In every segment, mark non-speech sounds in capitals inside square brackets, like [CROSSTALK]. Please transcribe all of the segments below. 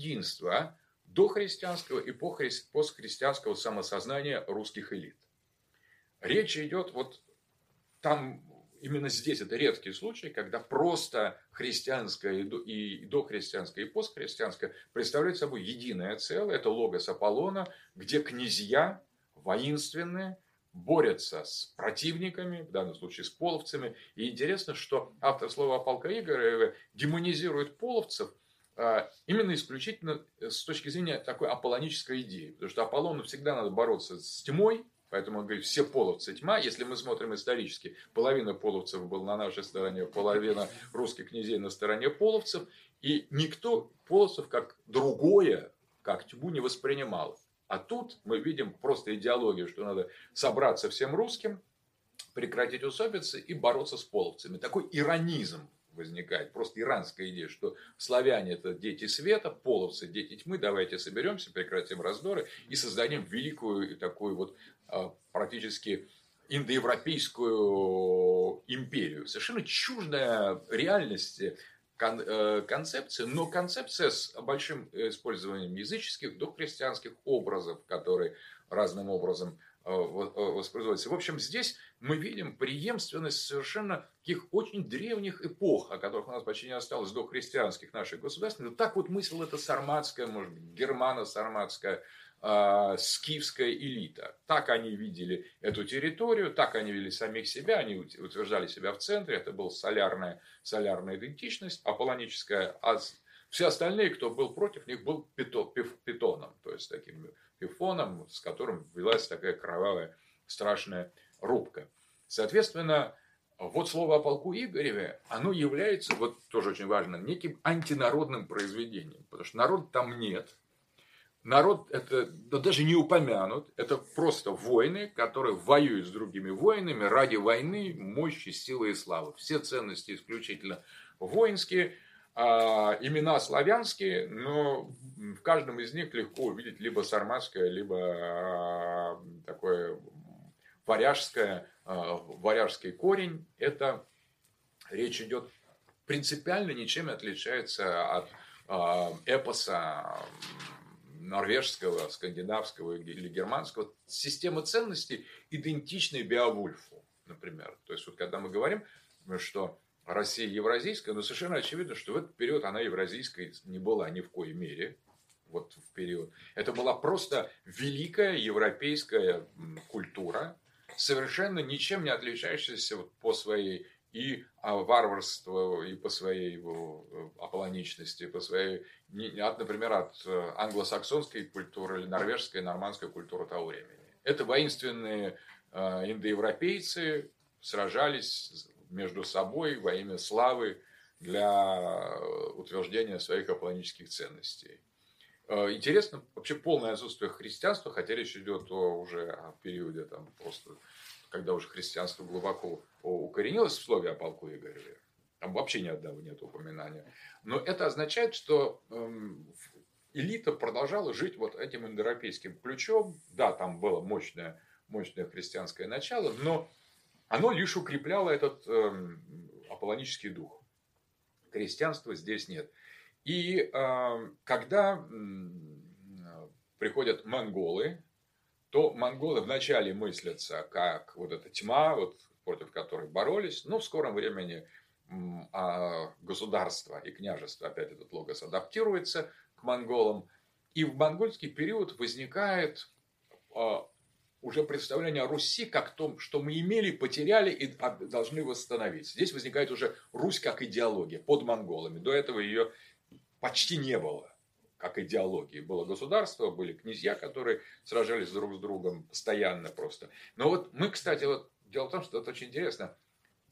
единства дохристианского и постхристианского самосознания русских элит. Речь идет вот там именно здесь это редкий случай, когда просто христианское и дохристианское и постхристианское представляют собой единое целое. Это логос Аполлона, где князья воинственные борются с противниками, в данном случае с половцами. И интересно, что автор слова Полка Игоря демонизирует половцев именно исключительно с точки зрения такой аполлонической идеи. Потому что Аполлону всегда надо бороться с тьмой, Поэтому он говорит, все половцы тьма. Если мы смотрим исторически, половина половцев был на нашей стороне, половина русских князей на стороне половцев. И никто половцев как другое, как тьму не воспринимал. А тут мы видим просто идеологию, что надо собраться всем русским, прекратить усобицы и бороться с половцами. Такой иронизм возникает, просто иранская идея, что славяне это дети света, половцы дети тьмы, давайте соберемся, прекратим раздоры и создадим великую такую вот а, практически индоевропейскую империю. Совершенно чуждая реальности э, концепция, но концепция с большим использованием языческих, дохристианских образов, которые разным образом Э, э, воспроизводится. В общем, здесь мы видим преемственность совершенно таких очень древних эпох, о которых у нас почти не осталось до христианских наших государств. Но так вот мысль эта сарматская, может быть, германо-сарматская, э, скифская элита. Так они видели эту территорию, так они видели самих себя, они утверждали себя в центре. Это была солярная, солярная идентичность, аполлоническая. Все остальные, кто был против них, был питоном, то есть таким Пифоном, с которым велась такая кровавая, страшная рубка. Соответственно, вот слово о полку Игореве, оно является, вот тоже очень важно, неким антинародным произведением. Потому что народ там нет. Народ это да, даже не упомянут. Это просто воины, которые воюют с другими воинами ради войны, мощи, силы и славы. Все ценности исключительно воинские – а, имена славянские, но в каждом из них легко увидеть либо сарматское, либо а, такое варяжское, а, варяжский корень. Это речь идет принципиально ничем не отличается от эпоса норвежского, скандинавского или германского. Система ценностей идентична Беовульфу, например. То есть, вот когда мы говорим, что Россия евразийская, но совершенно очевидно, что в этот период она евразийской не была ни в коей мере. Вот в период. Это была просто великая европейская культура, совершенно ничем не отличающаяся по своей и а, варварству, и по своей его э, аполлоничности, по своей, от, например, от э, англосаксонской культуры или норвежской, нормандской культуры того времени. Это воинственные э, индоевропейцы сражались между собой во имя славы для утверждения своих аполлонических ценностей. Э, интересно вообще полное отсутствие христианства, хотя речь идет о уже о периоде там просто, когда уже христианство глубоко укоренилось в слове о полку Игореве. Там вообще ни одного нет упоминания. Но это означает, что эм, элита продолжала жить вот этим индоевропейским ключом. Да, там было мощное, мощное христианское начало, но оно лишь укрепляло этот э, аполлонический дух. Крестьянства здесь нет. И э, когда э, приходят монголы, то монголы вначале мыслятся как вот эта тьма, вот, против которой боролись, но в скором времени э, государство и княжество, опять этот логос, адаптируется к монголам. И в монгольский период возникает э, уже представление о Руси как том, что мы имели, потеряли и должны восстановить. Здесь возникает уже Русь как идеология под монголами. До этого ее почти не было как идеологии. Было государство, были князья, которые сражались друг с другом постоянно просто. Но вот мы, кстати, вот дело в том, что это очень интересно.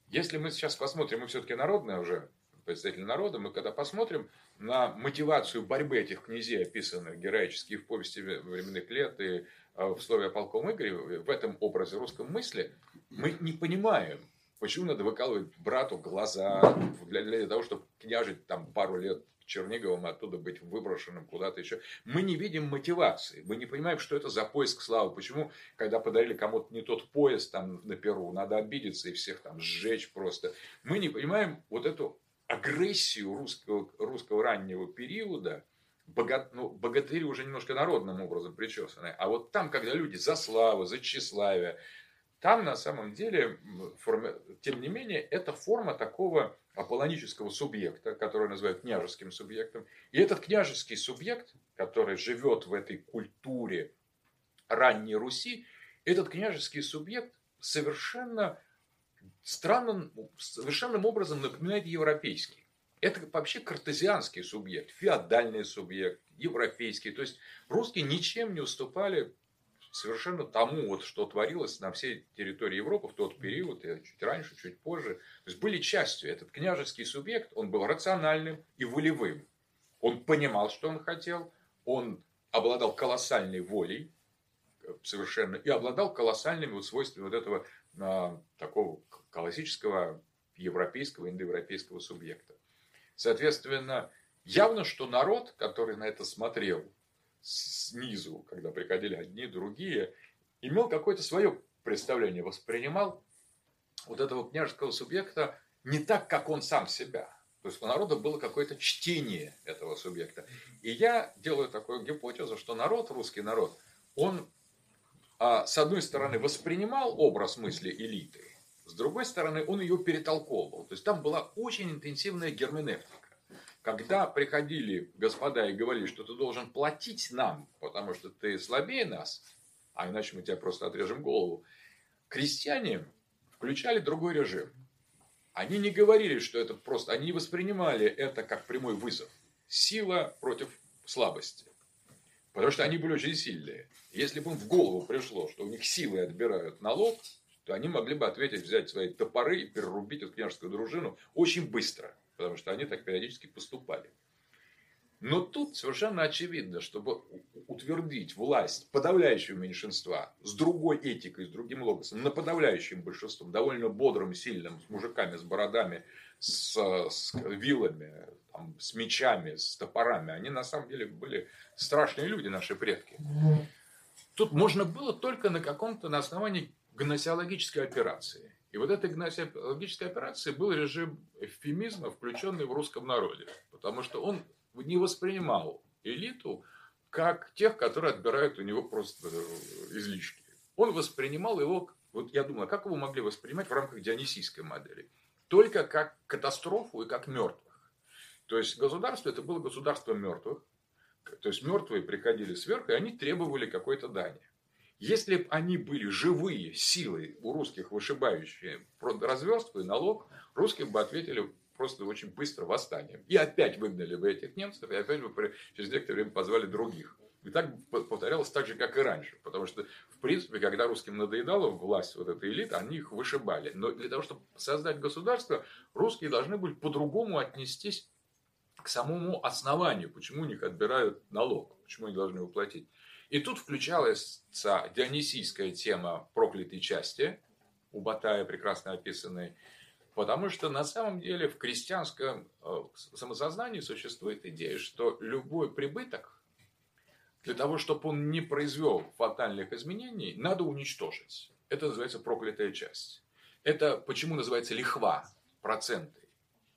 Если мы сейчас посмотрим, мы все-таки народные уже представители народа, мы когда посмотрим на мотивацию борьбы этих князей, описанных героически в повести временных лет и в слове о полком Игоре, в этом образе русском мысли, мы не понимаем, почему надо выкалывать брату глаза для, для того, чтобы княжить там пару лет Черниговым, оттуда быть выброшенным куда-то еще. Мы не видим мотивации, мы не понимаем, что это за поиск славы. Почему, когда подарили кому-то не тот пояс там на Перу, надо обидеться и всех там сжечь просто. Мы не понимаем вот эту агрессию русского, русского раннего периода – богат, ну, богатыри уже немножко народным образом причесаны. А вот там, когда люди за славу, за тщеславие, там на самом деле, форми... тем не менее, это форма такого аполлонического субъекта, который называют княжеским субъектом. И этот княжеский субъект, который живет в этой культуре ранней Руси, этот княжеский субъект совершенно странным, совершенным образом напоминает европейский. Это вообще картезианский субъект, феодальный субъект, европейский. То есть русские ничем не уступали совершенно тому, вот, что творилось на всей территории Европы в тот период, и чуть раньше, чуть позже. То есть были частью. Этот княжеский субъект, он был рациональным и волевым. Он понимал, что он хотел, он обладал колоссальной волей, совершенно, и обладал колоссальными вот свойствами вот этого а, такого классического европейского, индоевропейского субъекта. Соответственно, явно, что народ, который на это смотрел снизу, когда приходили одни, другие, имел какое-то свое представление, воспринимал вот этого княжеского субъекта не так, как он сам себя. То есть у народа было какое-то чтение этого субъекта. И я делаю такую гипотезу, что народ, русский народ, он, а, с одной стороны, воспринимал образ мысли элиты, с другой стороны, он ее перетолковывал. То есть там была очень интенсивная герменевтика. Когда приходили господа и говорили, что ты должен платить нам, потому что ты слабее нас, а иначе мы тебя просто отрежем голову, крестьяне включали другой режим. Они не говорили, что это просто, они не воспринимали это как прямой вызов. Сила против слабости. Потому что они были очень сильные. Если бы им в голову пришло, что у них силы отбирают налог, то они могли бы ответить, взять свои топоры и перерубить эту княжескую дружину очень быстро, потому что они так периодически поступали. Но тут совершенно очевидно, чтобы утвердить власть подавляющего меньшинства с другой этикой, с другим логосом, на подавляющим большинством, довольно бодрым, сильным, с мужиками, с бородами, с, с вилами, там, с мечами, с топорами, они на самом деле были страшные люди, наши предки. Тут можно было только на каком-то, на основании гносеологической операции. И вот этой гносеологической операции был режим эвфемизма, включенный в русском народе. Потому что он не воспринимал элиту как тех, которые отбирают у него просто э, излишки. Он воспринимал его, вот я думаю, как его могли воспринимать в рамках дионисийской модели? Только как катастрофу и как мертвых. То есть государство это было государство мертвых. То есть мертвые приходили сверху, и они требовали какой-то дани. Если бы они были живые силы у русских вышибающие разверстку и налог, русские бы ответили просто очень быстро восстанием. И опять выгнали бы этих немцев, и опять бы через некоторое время позвали других. И так повторялось так же, как и раньше. Потому что, в принципе, когда русским надоедала власть вот эта элита, они их вышибали. Но для того, чтобы создать государство, русские должны были по-другому отнестись к самому основанию, почему у них отбирают налог, почему они должны его платить. И тут включалась дионисийская тема проклятой части, у Батая прекрасно описанной, потому что на самом деле в крестьянском э, самосознании существует идея, что любой прибыток, для того, чтобы он не произвел фатальных изменений, надо уничтожить. Это называется проклятая часть. Это почему называется лихва, проценты.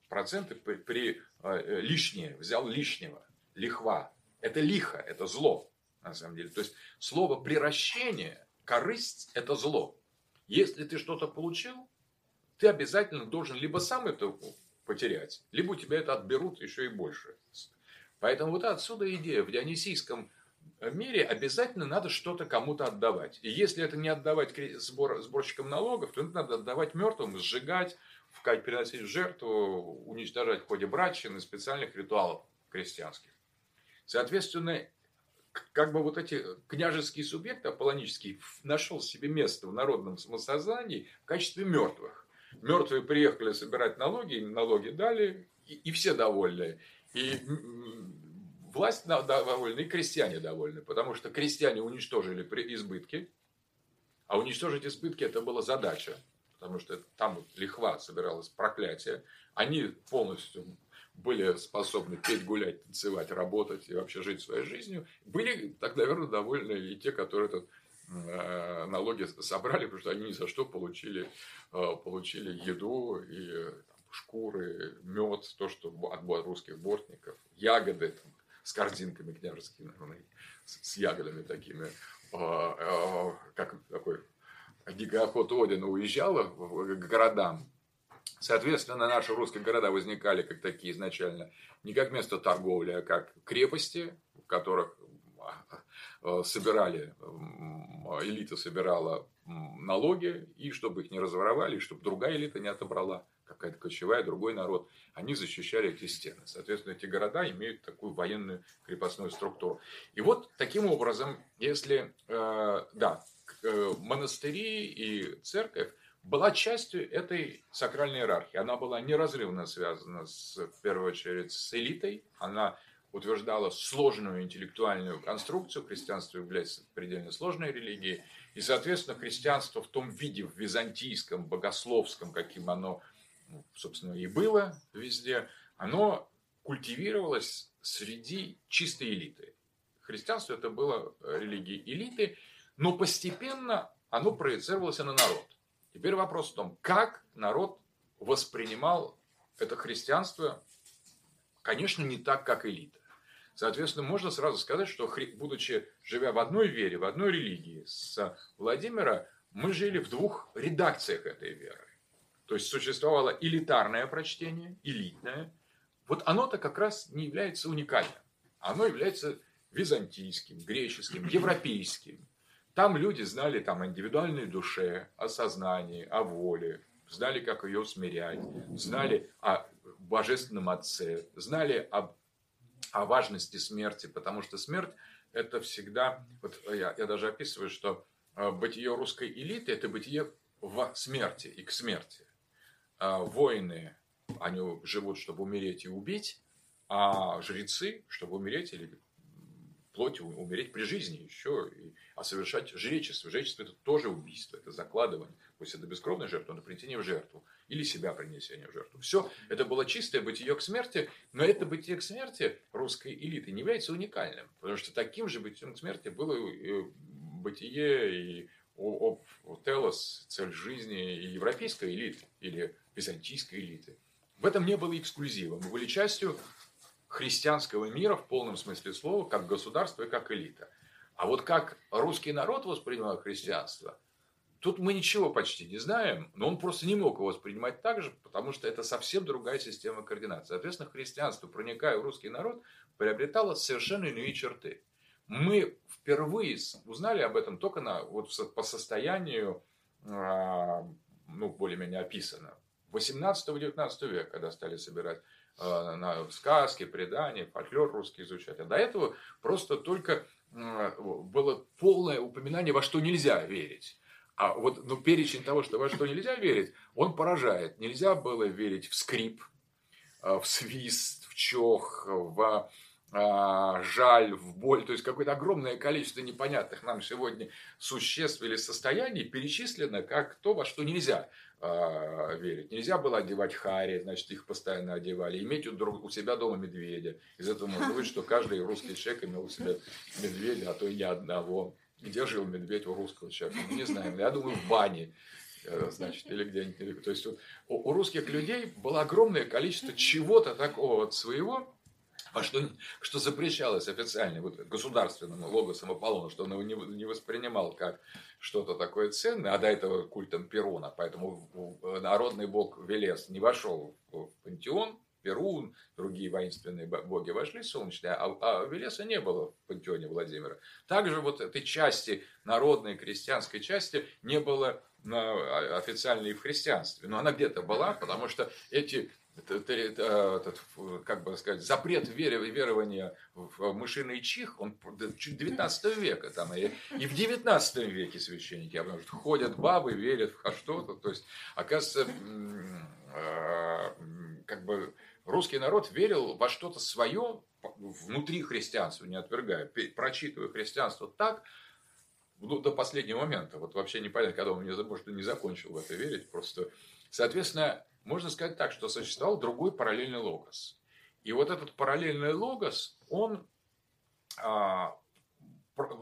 Проценты при, при э, лишнее, взял лишнего, лихва. Это лихо, это зло на самом деле. То есть слово приращение, корысть – это зло. Если ты что-то получил, ты обязательно должен либо сам это потерять, либо у тебя это отберут еще и больше. Поэтому вот отсюда идея. В дионисийском мире обязательно надо что-то кому-то отдавать. И если это не отдавать сбор, сборщикам налогов, то это надо отдавать мертвым, сжигать, переносить в жертву, уничтожать в ходе брачины, специальных ритуалов крестьянских. Соответственно, как бы вот эти княжеские субъекты аполлонические нашел себе место в народном самосознании в качестве мертвых. Мертвые приехали собирать налоги, им налоги дали, и, и все довольны. И власть довольна, и крестьяне довольны, потому что крестьяне уничтожили избытки, а уничтожить избытки это была задача, потому что там лихва собиралась проклятие. Они полностью были способны петь, гулять, танцевать, работать и вообще жить своей жизнью, были так, наверное, довольны и те, которые этот э, налоги собрали, потому что они ни за что получили, э, получили еду и там, шкуры, мед, то, что от русских бортников, ягоды, там, с корзинками княжескими, с ягодами такими, а, как такой гигаход Одина уезжала к городам, Соответственно, наши русские города возникали как такие изначально не как место торговли, а как крепости, в которых а, собирали, элита собирала налоги, и чтобы их не разворовали, и чтобы другая элита не отобрала, какая-то кочевая, другой народ, они защищали эти стены. Соответственно, эти города имеют такую военную крепостную структуру. И вот таким образом, если, э, да, э, монастыри и церковь была частью этой сакральной иерархии. Она была неразрывно связана, с, в первую очередь, с элитой. Она утверждала сложную интеллектуальную конструкцию. Христианство является предельно сложной религией. И, соответственно, христианство в том виде, в византийском, богословском, каким оно, ну, собственно, и было везде, оно культивировалось среди чистой элиты. Христианство это было религией элиты, но постепенно оно проецировалось на народ. Теперь вопрос в том, как народ воспринимал это христианство, конечно, не так, как элита. Соответственно, можно сразу сказать, что будучи, живя в одной вере, в одной религии с Владимира, мы жили в двух редакциях этой веры. То есть существовало элитарное прочтение, элитное. Вот оно-то как раз не является уникальным. Оно является византийским, греческим, европейским. Там люди знали там, о индивидуальной душе, о сознании, о воле, знали, как ее смирять, знали о божественном Отце, знали об, о важности смерти, потому что смерть это всегда, вот я, я даже описываю, что э, бытие русской элиты – это бытие в смерти и к смерти. А воины, они живут, чтобы умереть и убить, а жрецы, чтобы умереть или плотью умереть при жизни еще, и, а совершать жречество. Жречество – это тоже убийство, это закладывание. Пусть это бескровная жертва, но принесение в жертву. Или себя принесение в жертву. Все, это было чистое бытие к смерти, но это бытие к смерти русской элиты не является уникальным. Потому что таким же бытием к смерти было и бытие и о, о, телос, цель жизни и европейской элиты или византийской элиты. В этом не было эксклюзива. Мы были частью христианского мира в полном смысле слова, как государство и как элита. А вот как русский народ воспринимал христианство, тут мы ничего почти не знаем, но он просто не мог его воспринимать так же, потому что это совсем другая система координации. Соответственно, христианство, проникая в русский народ, приобретало совершенно иные черты. Мы впервые узнали об этом только на, вот, по состоянию, а, ну, более-менее описано, 18-19 века, когда стали собирать на сказки, предания, фольклор русский изучать. А до этого просто только э, было полное упоминание, во что нельзя верить. А вот ну, перечень того, что во что нельзя верить, он поражает. Нельзя было верить в скрип, э, в свист, в чох, в жаль, в боль. То есть какое-то огромное количество непонятных нам сегодня существ или состояний перечислено как то, во что нельзя э, верить. Нельзя было одевать хари, значит, их постоянно одевали. Иметь у, друг, у себя дома медведя. Из этого можно быть, что каждый русский человек имел у себя медведя, а то и не одного. Где жил медведь у русского человека? Мы не знаем. Я думаю, в бане э, значит, или где-нибудь. То есть у, у русских людей было огромное количество чего-то такого вот своего, а что, что запрещалось официально вот, государственному логосом Аполлона, что он его не, не воспринимал как что-то такое ценное, а до этого культом Перуна, поэтому народный бог Велес не вошел в пантеон, Перун, другие воинственные боги вошли солнечные, а, а Велеса не было в пантеоне Владимира. Также вот этой части, народной крестьянской части, не было на, официально и в христианстве. Но она где-то была, потому что эти этот, как бы сказать, запрет верования в мышиный чих, он 19 века там, и, и в 19 веке священники, потому что ходят бабы, верят в что-то, то есть, оказывается, а, как бы русский народ верил во что-то свое внутри христианства, не отвергая, прочитывая христианство так, ну, до последнего момента, вот вообще непонятно, когда он, может, не закончил в это верить, просто, соответственно, можно сказать так, что существовал другой параллельный логос. И вот этот параллельный логос, он а,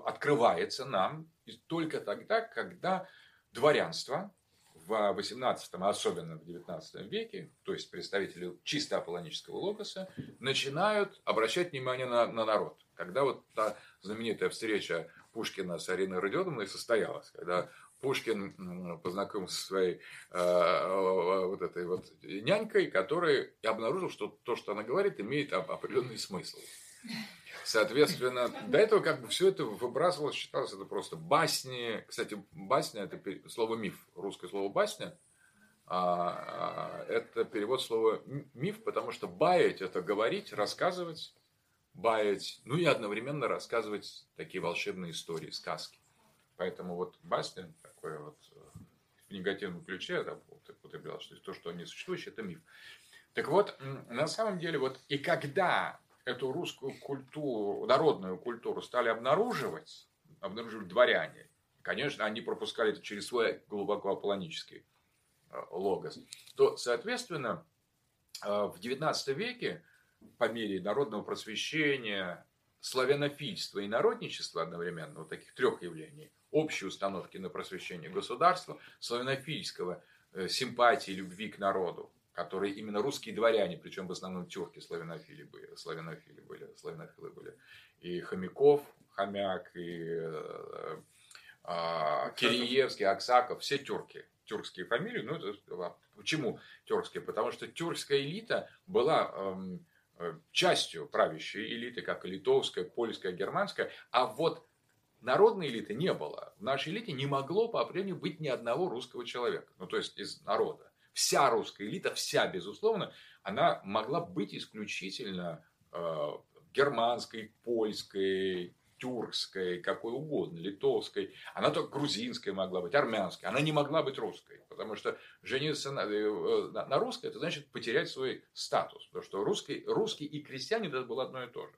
открывается нам только тогда, когда дворянство в 18, а особенно в 19 веке, то есть представители чисто аполлонического логоса, начинают обращать внимание на, на народ. Когда вот та знаменитая встреча Пушкина с Ариной Родионовной состоялась, когда Пушкин познакомился со своей э, вот этой вот нянькой, которая обнаружил, что то, что она говорит, имеет определенный смысл. Соответственно, до этого как бы все это выбрасывалось, считалось это просто басни. Кстати, басня это слово миф, русское слово басня. А, а, это перевод слова миф, потому что баять это говорить, рассказывать, баять, ну и одновременно рассказывать такие волшебные истории, сказки. Поэтому вот басня, такое вот э, в негативном ключе да, употреблялось, что то, что не существует, это миф. Так вот, на самом деле, вот и когда эту русскую культуру, народную культуру стали обнаруживать, обнаруживать дворяне. Конечно, они пропускали это через свой глубоко аполлонический э, логос. То, соответственно, э, в XIX веке по мере народного просвещения, славянофильства и народничества одновременно, вот таких трех явлений, общей установки на просвещение государства, славянофильского, э, симпатии, любви к народу, которые именно русские дворяне, причем в основном тюрки славянофили были, славянофили были, славянофилы были. И Хомяков, Хомяк, и э, э, Киреевский, Аксаков, все тюрки. Тюркские фамилии. Ну, это, а почему тюркские? Потому что тюркская элита была э, частью правящей элиты, как и литовская, польская, германская. А вот народной элиты не было. В нашей элите не могло по определению быть ни одного русского человека. Ну, то есть из народа вся русская элита, вся, безусловно, она могла быть исключительно э, германской, польской, тюркской, какой угодно, литовской. Она только грузинской могла быть, армянской. Она не могла быть русской. Потому что жениться на, э, на, русской, это значит потерять свой статус. Потому что русский, русский и крестьянин это было одно и то же.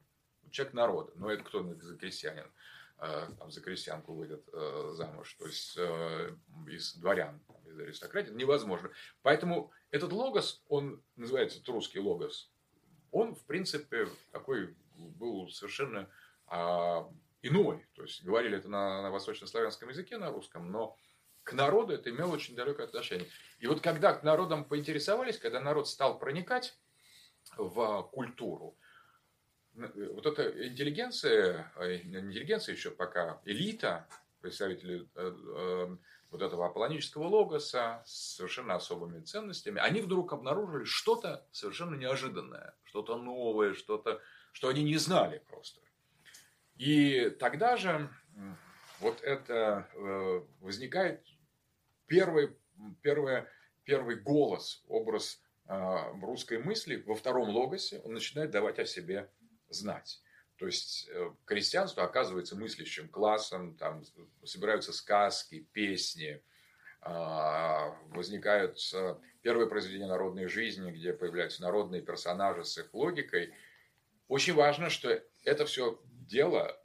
Человек народа. Но это кто за крестьянин? Э, там, за крестьянку выйдет э, замуж, то есть из дворян, из аристократии, невозможно. Поэтому этот логос, он называется русский логос, он, в принципе, такой был совершенно иной. То есть говорили это на, на восточнославянском языке, на русском, но к народу это имело очень далекое отношение. И вот когда к народам поинтересовались, когда народ стал проникать в культуру, вот эта интеллигенция, а, интеллигенция еще пока, элита, представители э, э, вот этого аполлонического логоса с совершенно особыми ценностями, они вдруг обнаружили что-то совершенно неожиданное, что-то новое, что-то, что они не знали просто. И тогда же вот это э, возникает первый, первый, первый голос, образ русской мысли во втором логосе, он начинает давать о себе знать. То есть э, крестьянство оказывается мыслящим классом, там собираются сказки, песни, а, возникают первые произведения народной жизни, где появляются народные персонажи с их логикой. Очень важно, что это все дело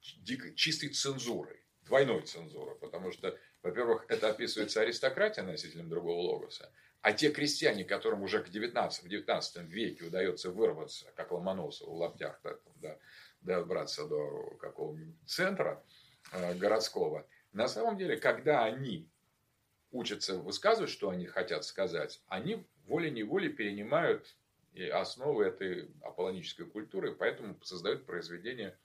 чистой цензурой, двойной цензурой, потому что, во-первых, это описывается аристократия носителем другого логоса, а те крестьяне, которым уже к 19, в 19 веке удается вырваться, как Ломоносов в лаптях, да, да, добраться до какого-нибудь центра э, городского, на самом деле, когда они учатся высказывать, что они хотят сказать, они волей-неволей перенимают и основы этой аполлонической культуры, поэтому создают произведения,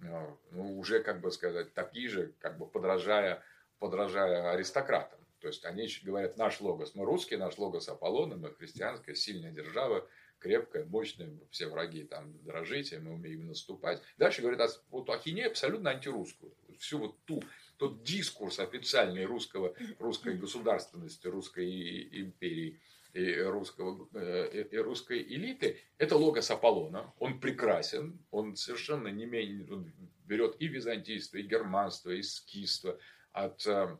э, ну, уже, как бы сказать, такие же, как бы подражая, подражая аристократам. То есть они говорят, наш логос, мы русские, наш логос Аполлона, мы христианская, сильная держава, крепкая, мощная, все враги там дрожите, мы умеем наступать. Дальше говорят, вот ахинея абсолютно антирусскую. Всю вот ту, тот дискурс официальный русского, русской государственности, русской империи и, русского, э, и русской элиты, это логос Аполлона. Он прекрасен, он совершенно не менее, он берет и византийство, и германство, и скифство от э,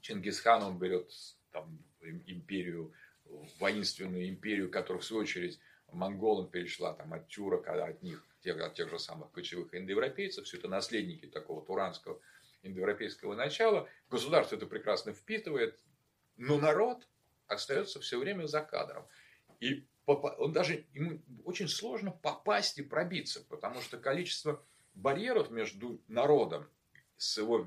Чингисхан, он берет там, империю, воинственную империю, которая в свою очередь монголам перешла там, от тюрок, а от них, тех, от тех же самых кочевых индоевропейцев. Все это наследники такого туранского индоевропейского начала. Государство это прекрасно впитывает, но народ остается все время за кадром. И он даже, ему очень сложно попасть и пробиться, потому что количество барьеров между народом с его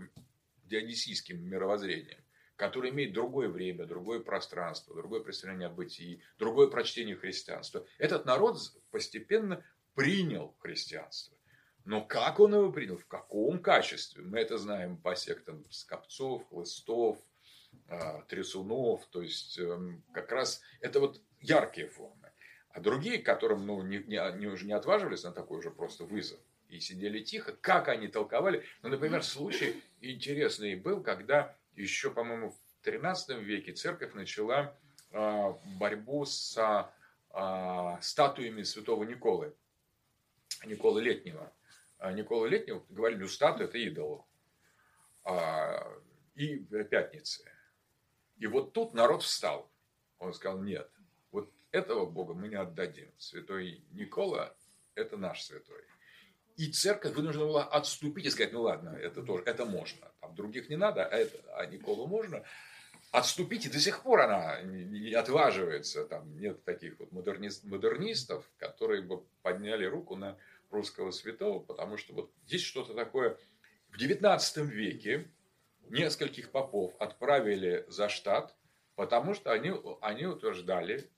дионисийским мировоззрением который имеет другое время, другое пространство, другое представление о бытии, другое прочтение христианства. Этот народ постепенно принял христианство. Но как он его принял, в каком качестве, мы это знаем по сектам Скопцов, Хлыстов, Трясунов. То есть, эм, как раз это вот яркие формы. А другие, которым ну, не, не, они уже не отваживались на такой уже просто вызов и сидели тихо, как они толковали. Ну, например, случай интересный был, когда еще, по-моему, в XIII веке церковь начала э, борьбу с э, статуями святого Николы, Николы Летнего. А Никола Летнего говорили, ну, статуя – это идол. А, и пятницы. И вот тут народ встал. Он сказал, нет, вот этого Бога мы не отдадим. Святой Никола – это наш святой. И церковь вынуждена была отступить и сказать, ну ладно, это тоже, это можно. Там других не надо, а, это, а Николу можно. Отступить, и до сих пор она не отваживается. Там нет таких вот модернист, модернистов, которые бы подняли руку на русского святого, потому что вот здесь что-то такое. В XIX веке нескольких попов отправили за штат, потому что они, они утверждали,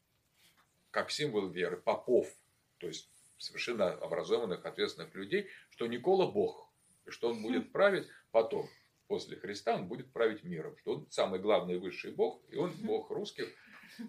как символ веры, попов, то есть совершенно образованных, ответственных людей, что Никола Бог, и что он будет править потом, после Христа, он будет править миром, что он самый главный и высший Бог, и он Бог русских,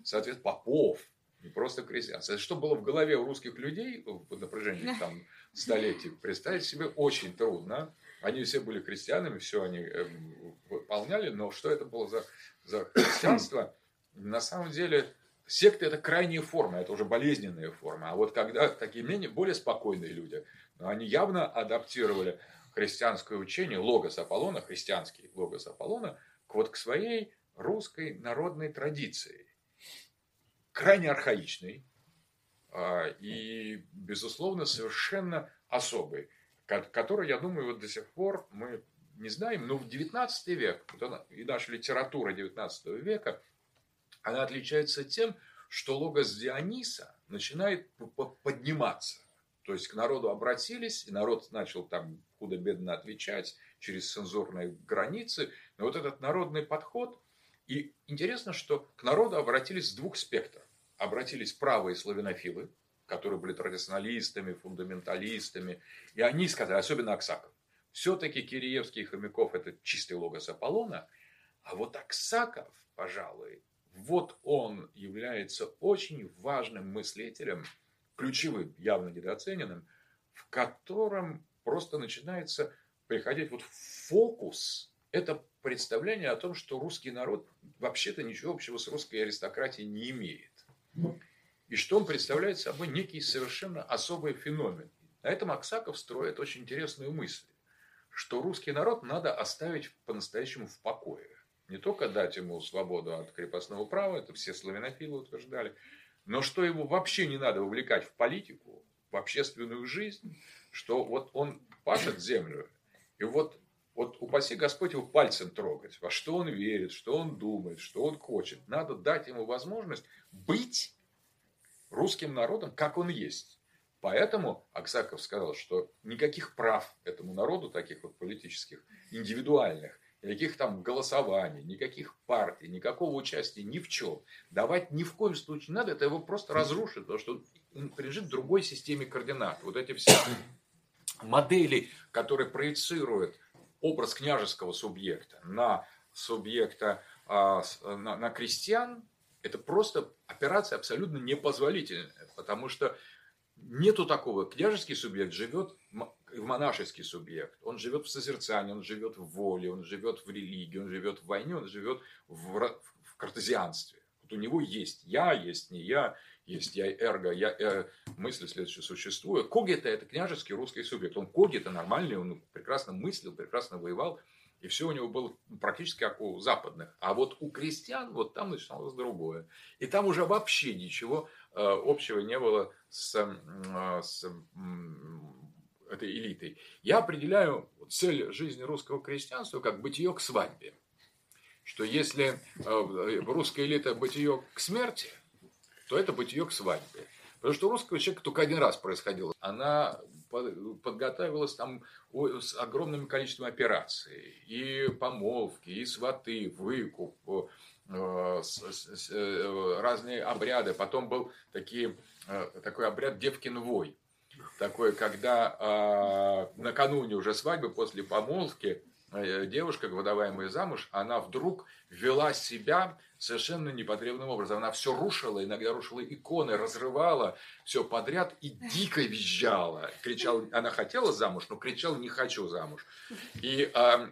соответственно, попов, не просто крестьян. Что было в голове у русских людей в напряжении там, [LAUGHS] столетий, представить себе очень трудно. Они все были христианами, все они эм, выполняли, но что это было за, за христианство? На самом деле Секта – это крайняя форма, это уже болезненная форма. А вот когда такие менее, более спокойные люди, они явно адаптировали христианское учение, логос Аполлона, христианский логос Аполлона, к, вот к своей русской народной традиции. Крайне архаичный а, и, безусловно, совершенно особый, который, я думаю, вот до сих пор мы не знаем, но в XIX век, и наша литература XIX века – она отличается тем, что логос Диониса начинает подниматься. То есть к народу обратились, и народ начал там худо-бедно отвечать через цензурные границы. Но вот этот народный подход, и интересно, что к народу обратились с двух спектров. Обратились правые славянофилы, которые были традиционалистами, фундаменталистами, и они сказали, особенно Аксаков, все-таки Киреевский и Хомяков – это чистый логос Аполлона, а вот Аксаков, пожалуй, вот он является очень важным мыслителем, ключевым, явно недооцененным, в котором просто начинается приходить вот фокус. Это представление о том, что русский народ вообще-то ничего общего с русской аристократией не имеет. И что он представляет собой некий совершенно особый феномен. На этом Аксаков строит очень интересную мысль, что русский народ надо оставить по-настоящему в покое не только дать ему свободу от крепостного права, это все славянофилы утверждали, но что его вообще не надо вовлекать в политику, в общественную жизнь, что вот он пашет землю, и вот, вот упаси Господь его пальцем трогать, во что он верит, что он думает, что он хочет. Надо дать ему возможность быть русским народом, как он есть. Поэтому Аксаков сказал, что никаких прав этому народу, таких вот политических, индивидуальных, никаких там голосований, никаких партий, никакого участия ни в чем. Давать ни в коем случае не надо, это его просто разрушит, потому что он принадлежит другой системе координат. Вот эти все модели, которые проецируют образ княжеского субъекта на субъекта, а, на, на крестьян, это просто операция абсолютно непозволительная, потому что нету такого. Княжеский субъект живет в монашеский субъект. Он живет в созерцании, он живет в воле, он живет в религии, он живет в войне, он живет в, в картезианстве. Вот у него есть я, есть не я, есть я эрго, я э, мысли следующее существую. Когита – это княжеский русский субъект. Он когита нормальный, он прекрасно мыслил, прекрасно воевал. И все у него было практически как у западных. А вот у крестьян, вот там начиналось другое. И там уже вообще ничего э, общего не было с, э, с этой элитой, я определяю цель жизни русского крестьянства как бытие к свадьбе. Что если э, русская элита бытие к смерти, то это бытие к свадьбе. Потому что у русского человека только один раз происходило. Она подготовилось там с огромным количеством операций. И помолвки, и сваты, выкуп, э, э, разные обряды. Потом был такие, такой обряд Девкин вой. Такой, когда а, накануне уже свадьбы, после помолвки, девушка, выдаваемая замуж, она вдруг вела себя совершенно непотребным образом. Она все рушила, иногда рушила иконы, разрывала все подряд и дико визжала. Кричала, она хотела замуж, но кричала, не хочу замуж. И а,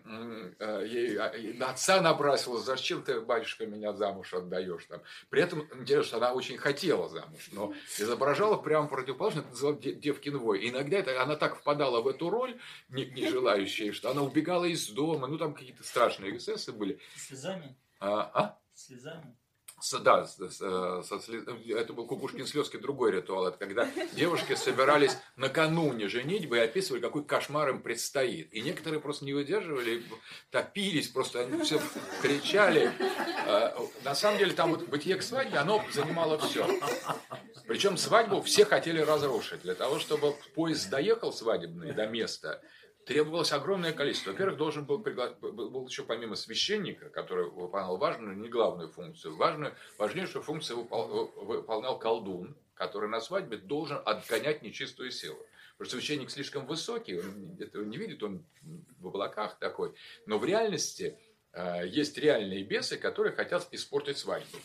а, ей, а, на отца набрасывала, зачем ты, батюшка, меня замуж отдаешь? Там. При этом, интересно, что она очень хотела замуж, но изображала прямо противоположно, это называлось девкин вой. И иногда это, она так впадала в эту роль, не, не желающая, что она убегала из дома, ну там какие-то страшные эксцессы были. Слезами? А? а? Слезами? С, да, с, с, со это был Кукушкин слезки другой ритуал. Это когда девушки собирались накануне женитьбы и описывали, какой кошмар им предстоит. И некоторые просто не выдерживали, топились, просто они все кричали. А, на самом деле там вот бытие к свадьбе, оно занимало все. Причем свадьбу все хотели разрушить. Для того, чтобы поезд доехал свадебный до места, требовалось огромное количество. Во-первых, должен был, был еще помимо священника, который выполнял важную, не главную функцию, важную, важнейшую функцию выполнял колдун, который на свадьбе должен отгонять нечистую силу. Потому что священник слишком высокий, он этого не видит, он в облаках такой. Но в реальности э, есть реальные бесы, которые хотят испортить свадьбу.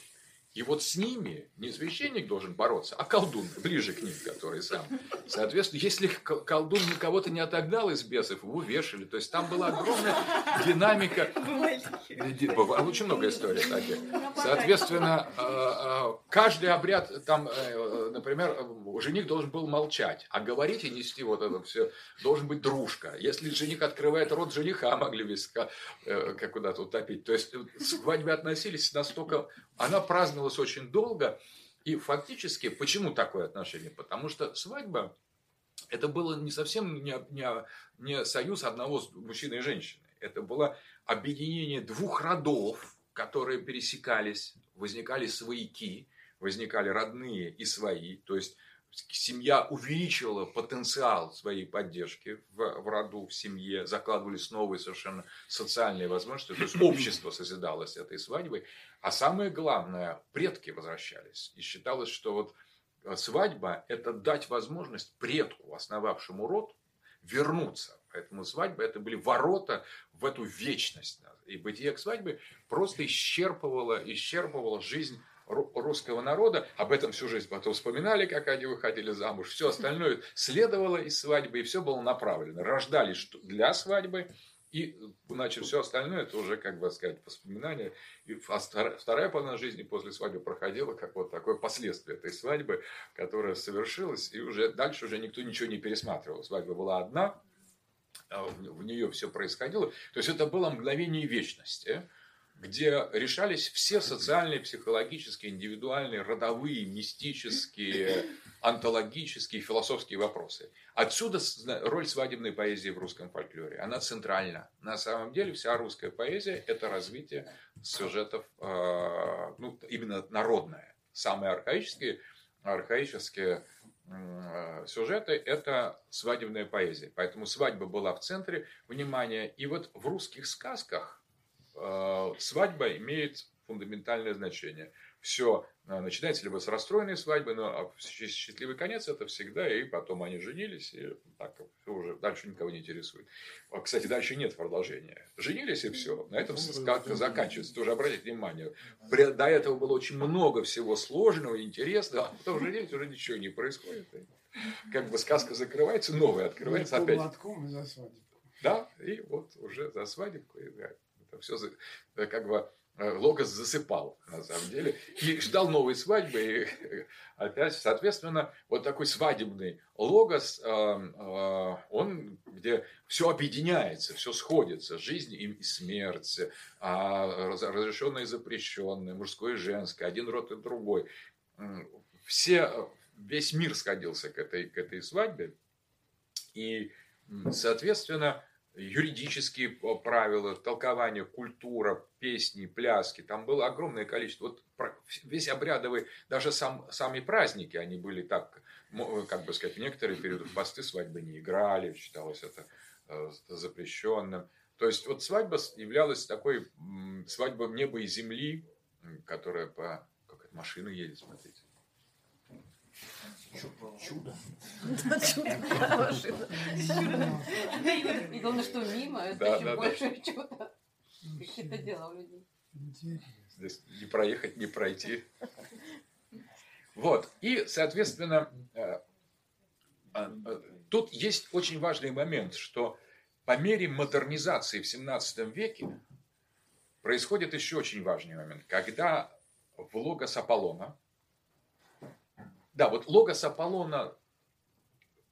И вот с ними не священник должен бороться, а колдун, ближе к ним, который сам. Соответственно, если колдун никого-то не отогнал из бесов, его вешали. То есть там была огромная динамика. Очень много историй таких. Соответственно, а, а, каждый обряд, там, э, например, жених должен был молчать, а говорить и нести вот это все должен быть дружка. Если жених открывает рот жениха, могли виска э, как куда-то утопить. То есть к свадьбе относились настолько... Она праздновала длилось очень долго. И фактически, почему такое отношение? Потому что свадьба это было не совсем не, не, не союз одного мужчины и женщины. Это было объединение двух родов, которые пересекались, возникали свояки, возникали родные и свои. То есть семья увеличивала потенциал своей поддержки в, в роду, в семье, закладывались новые совершенно социальные возможности, то есть [CLEARS THROAT] общество созидалось этой свадьбой. А самое главное, предки возвращались. И считалось, что вот э, свадьба – это дать возможность предку, основавшему род, вернуться. Поэтому свадьба – это были ворота в эту вечность. И бытие к свадьбе просто исчерпывало, исчерпывало жизнь русского народа, об этом всю жизнь потом вспоминали, как они выходили замуж, все остальное следовало из свадьбы, и все было направлено. Рождались для свадьбы, и, значит, все остальное, это уже, как бы сказать, воспоминания. И вторая половина жизни после свадьбы проходила, как вот такое последствие этой свадьбы, которая совершилась, и уже дальше уже никто ничего не пересматривал. Свадьба была одна, а в нее все происходило. То есть, это было мгновение вечности где решались все социальные, психологические, индивидуальные, родовые, мистические, антологические, философские вопросы. Отсюда роль свадебной поэзии в русском фольклоре. Она центральна. На самом деле вся русская поэзия – это развитие сюжетов, э, ну, именно народное. Самые архаические, архаические сюжеты – это свадебная поэзия. Поэтому свадьба была в центре внимания. И вот в русских сказках свадьба имеет фундаментальное значение. Все э, начинается либо с расстроенной свадьбы, но счастливый конец это всегда, и потом они женились, и так все уже дальше никого не интересует. А, кстати, дальше нет продолжения. Женились и все. На этом сказка заканчивается. Тоже обратите внимание. До этого было очень много всего сложного, интересного, а потом женились, уже ничего не происходит. Как бы сказка закрывается, новая открывается опять. Да, и вот уже за свадебку играет [LAUGHS] все э, как бы э, Логос засыпал, на самом деле, и ждал новой свадьбы. И э, [LAUGHS] опять, соответственно, вот такой свадебный Логос, он, где все объединяется, все сходится, жизнь и смерть, а, разрешенное и запрещенное, мужское и женское, один род и другой. Все, весь мир сходился к этой, к этой свадьбе. И, соответственно, юридические правила, толкования, культура, песни, пляски. Там было огромное количество. Вот весь обрядовый, даже сам, сами праздники, они были так, как бы сказать, в некоторые периоды посты свадьбы не играли, считалось это э, запрещенным. То есть вот свадьба являлась такой свадьбой неба и земли, которая по... Как это машина едет, смотрите. Чудо. чудо. И главное, что мимо, это еще больше чудо. Какие-то дела у людей. Здесь не проехать, не пройти. Вот. И, соответственно, э, э, э, тут есть очень важный момент, что по мере модернизации в 17 веке происходит еще очень важный момент, когда в логос Аполлона, да, вот логос Аполлона,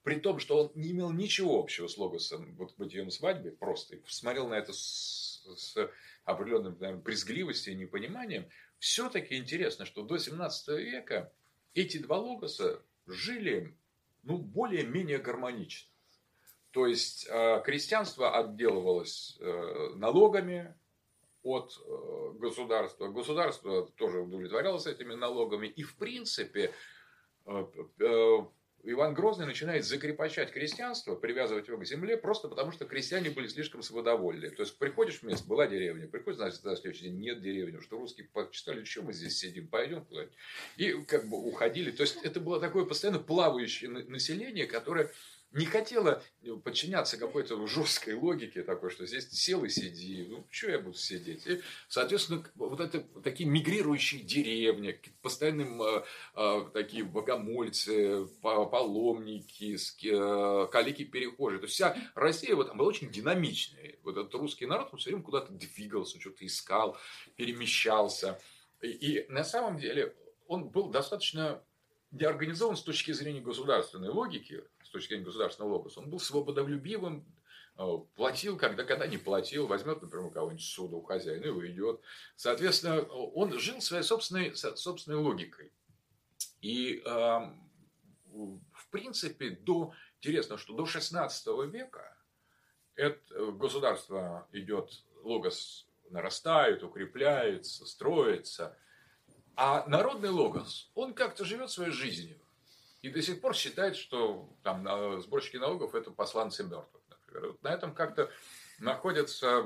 при том, что он не имел ничего общего с логосом вот бытием свадьбы, просто смотрел на это с, с определенным наверное, брезгливостью и непониманием, все-таки интересно, что до 17 века эти два логоса жили ну, более-менее гармонично. То есть э, крестьянство отделывалось э, налогами от э, государства. Государство тоже удовлетворялось этими налогами. И в принципе Иван Грозный начинает закрепощать крестьянство, привязывать его к земле, просто потому что крестьяне были слишком свободовольны. То есть, приходишь в место, была деревня, приходишь, значит, на следующий день нет деревни, что русские почитали, что мы здесь сидим, пойдем куда-нибудь. И как бы уходили. То есть, это было такое постоянно плавающее население, которое не хотела э, подчиняться какой-то жесткой логике такой, что здесь сел и сиди, ну, что я буду сидеть? И, соответственно, вот это такие мигрирующие деревни, постоянным э, э, такие богомольцы, паломники, э, калики-перехожие. То есть вся Россия вот, была очень динамичная. Вот этот русский народ, он все время куда-то двигался, что-то искал, перемещался. И, и на самом деле он был достаточно неорганизован с точки зрения государственной логики, точки зрения государственного логоса, он был свободолюбивым, э, платил, когда, когда не платил, возьмет, например, у кого-нибудь суда у хозяина и уйдет. Соответственно, он жил своей собственной, собственной логикой. И, эм, в принципе, до, интересно, что до 16 века это государство идет, логос нарастает, укрепляется, строится. А народный логос, он как-то живет своей жизнью. И до сих пор считает, что там сборщики налогов это посланцы мертвых, например. Вот на этом как-то находятся,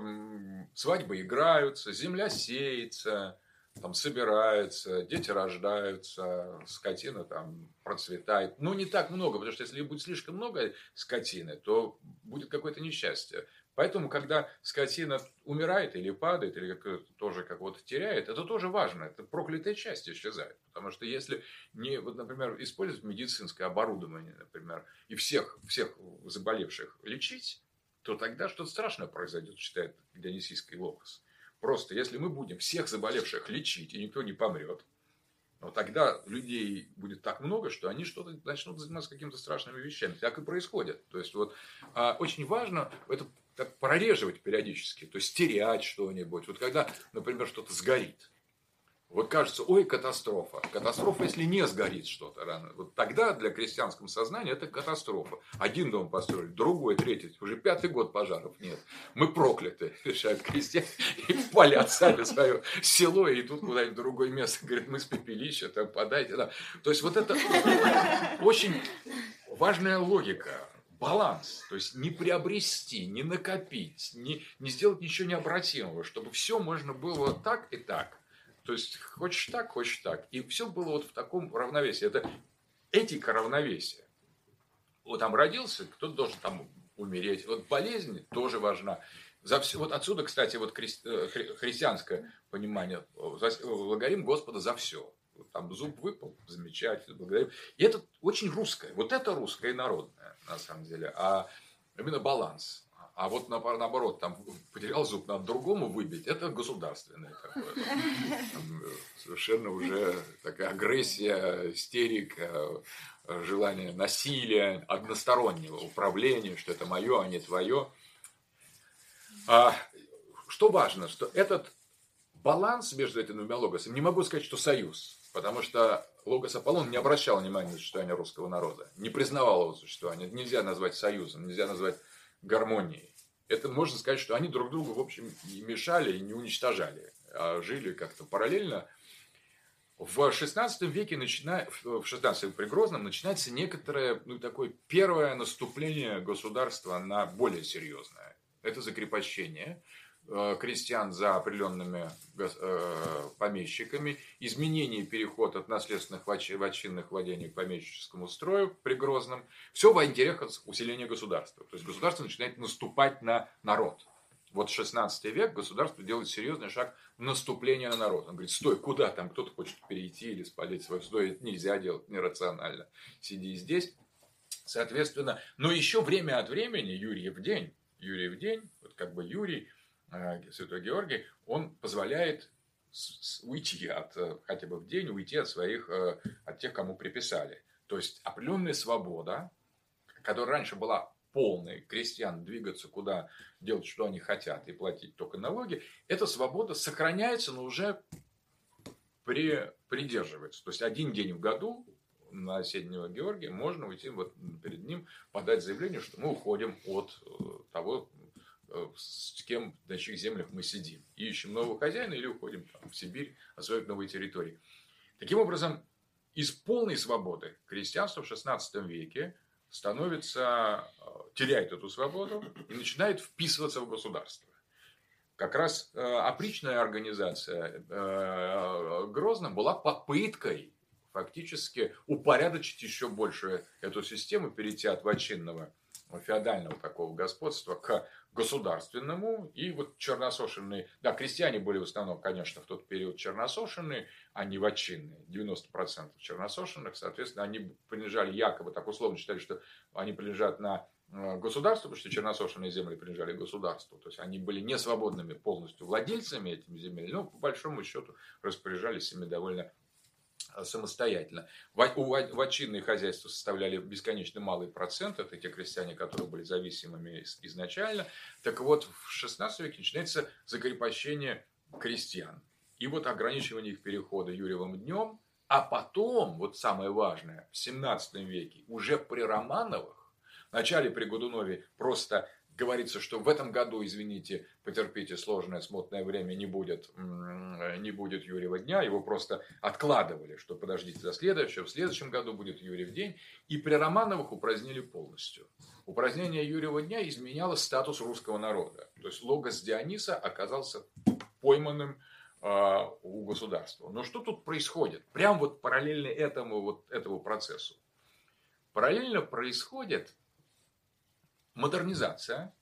свадьбы играются, земля сеется, там собирается, дети рождаются, скотина там процветает. Ну, не так много, потому что если будет слишком много скотины, то будет какое-то несчастье. Поэтому, когда скотина умирает или падает, или как, тоже как-то теряет, это тоже важно. Это проклятая часть исчезает. Потому что если не, вот, например, использовать медицинское оборудование, например, и всех, всех заболевших лечить, то тогда что-то страшное произойдет, считает Дионисийский Логос. Просто если мы будем всех заболевших лечить, и никто не помрет, но тогда людей будет так много, что они что-то начнут заниматься какими-то страшными вещами. Так и происходит. То есть, вот, а, очень важно это так прореживать периодически, то есть терять что-нибудь. Вот когда, например, что-то сгорит. Вот кажется, ой, катастрофа. Катастрофа, если не сгорит что-то рано. Вот тогда для крестьянского сознания это катастрофа. Один дом построили, другой, третий. Уже пятый год пожаров нет. Мы прокляты, [LAUGHS] решают крестьяне. И палят сами свое село, и тут куда-нибудь другое место. Говорят, мы с пепелища, там подайте. Да. То есть, вот это очень важная логика баланс, то есть не приобрести, не накопить, не, не сделать ничего необратимого, чтобы все можно было так и так. То есть хочешь так, хочешь так. И все было вот в таком равновесии. Это этика равновесия. Вот там родился, кто-то должен там умереть. Вот болезнь тоже важна. За все, вот отсюда, кстати, вот э, христианское понимание. Благодарим Господа за все. Там зуб выпал, замечательно, благодарим. И это очень русское. Вот это русское и народное, на самом деле. А именно баланс. А вот наоборот, там потерял зуб, надо другому выбить, это государственное такое. Там совершенно уже такая агрессия, истерика, желание насилия, одностороннего управления, что это мое, а не твое. А, что важно, что этот баланс между этими двумя логосами, не могу сказать, что союз, потому что Логос Аполлон не обращал внимания на существование русского народа, не признавал его существование. Нельзя назвать союзом, нельзя назвать гармонией. это можно сказать, что они друг другу, в общем, не мешали и не уничтожали, а жили как-то параллельно. В XVI веке, начина... в XVI при Грозном, начинается некоторое, ну, такое первое наступление государства на более серьезное. Это закрепощение крестьян за определенными э, помещиками, изменение переход от наследственных вотчинных владений к помещическому строю при Грозном. Все во интересах усиления государства. То есть государство начинает наступать на народ. Вот 16 век государство делает серьезный шаг в наступление на народ. Он говорит, стой, куда там, кто-то хочет перейти или спалить свой стой, это нельзя делать нерационально. Сиди здесь. Соответственно, но еще время от времени, Юрий в день, Юрий в день, вот как бы Юрий, Э, Святой Георгий, он позволяет уйти от, э, хотя бы в день, уйти от своих, э, от тех, кому приписали. То есть определенная свобода, которая раньше была полной, крестьян двигаться куда, делать, что они хотят и платить только налоги, эта свобода сохраняется, но уже при, придерживается. То есть один день в году на Седнего Георгия можно уйти вот перед ним, подать заявление, что мы уходим от того Э, с кем, на чьих землях мы сидим. И ищем нового хозяина или уходим там, в Сибирь, освоить новые территории. Таким образом, из полной свободы крестьянство в XVI веке становится, э, теряет эту свободу и начинает вписываться в государство. Как раз э, опричная организация Грозно была попыткой фактически упорядочить еще больше эту систему, перейти от вотчинного феодального такого господства к государственному. И вот черносошенные, да, крестьяне были в основном, конечно, в тот период черносошенные, а не вотчинные. 90% черносошенных, соответственно, они принадлежали якобы, так условно считали, что они принадлежат на э, государству, потому что черносошенные земли принадлежали государству. То есть они были не свободными полностью владельцами этими земель, но по большому счету распоряжались ими довольно самостоятельно. Вотчинные хозяйства составляли бесконечно малый процент, это те крестьяне, которые были зависимыми изначально. Так вот, в XVI веке начинается закрепощение крестьян. И вот ограничивание их перехода Юрьевым днем, а потом, вот самое важное, в 17 веке, уже при Романовых, в начале при Годунове просто говорится, что в этом году, извините, потерпите сложное смутное время, не будет, не будет Юрьева дня, его просто откладывали, что подождите до следующего, в следующем году будет Юрьев день, и при Романовых упразднили полностью. Упразднение Юрьева дня изменяло статус русского народа. То есть логос Диониса оказался пойманным э, у государства. Но что тут происходит? Прям вот параллельно этому, вот, этому процессу. Параллельно происходит модернизация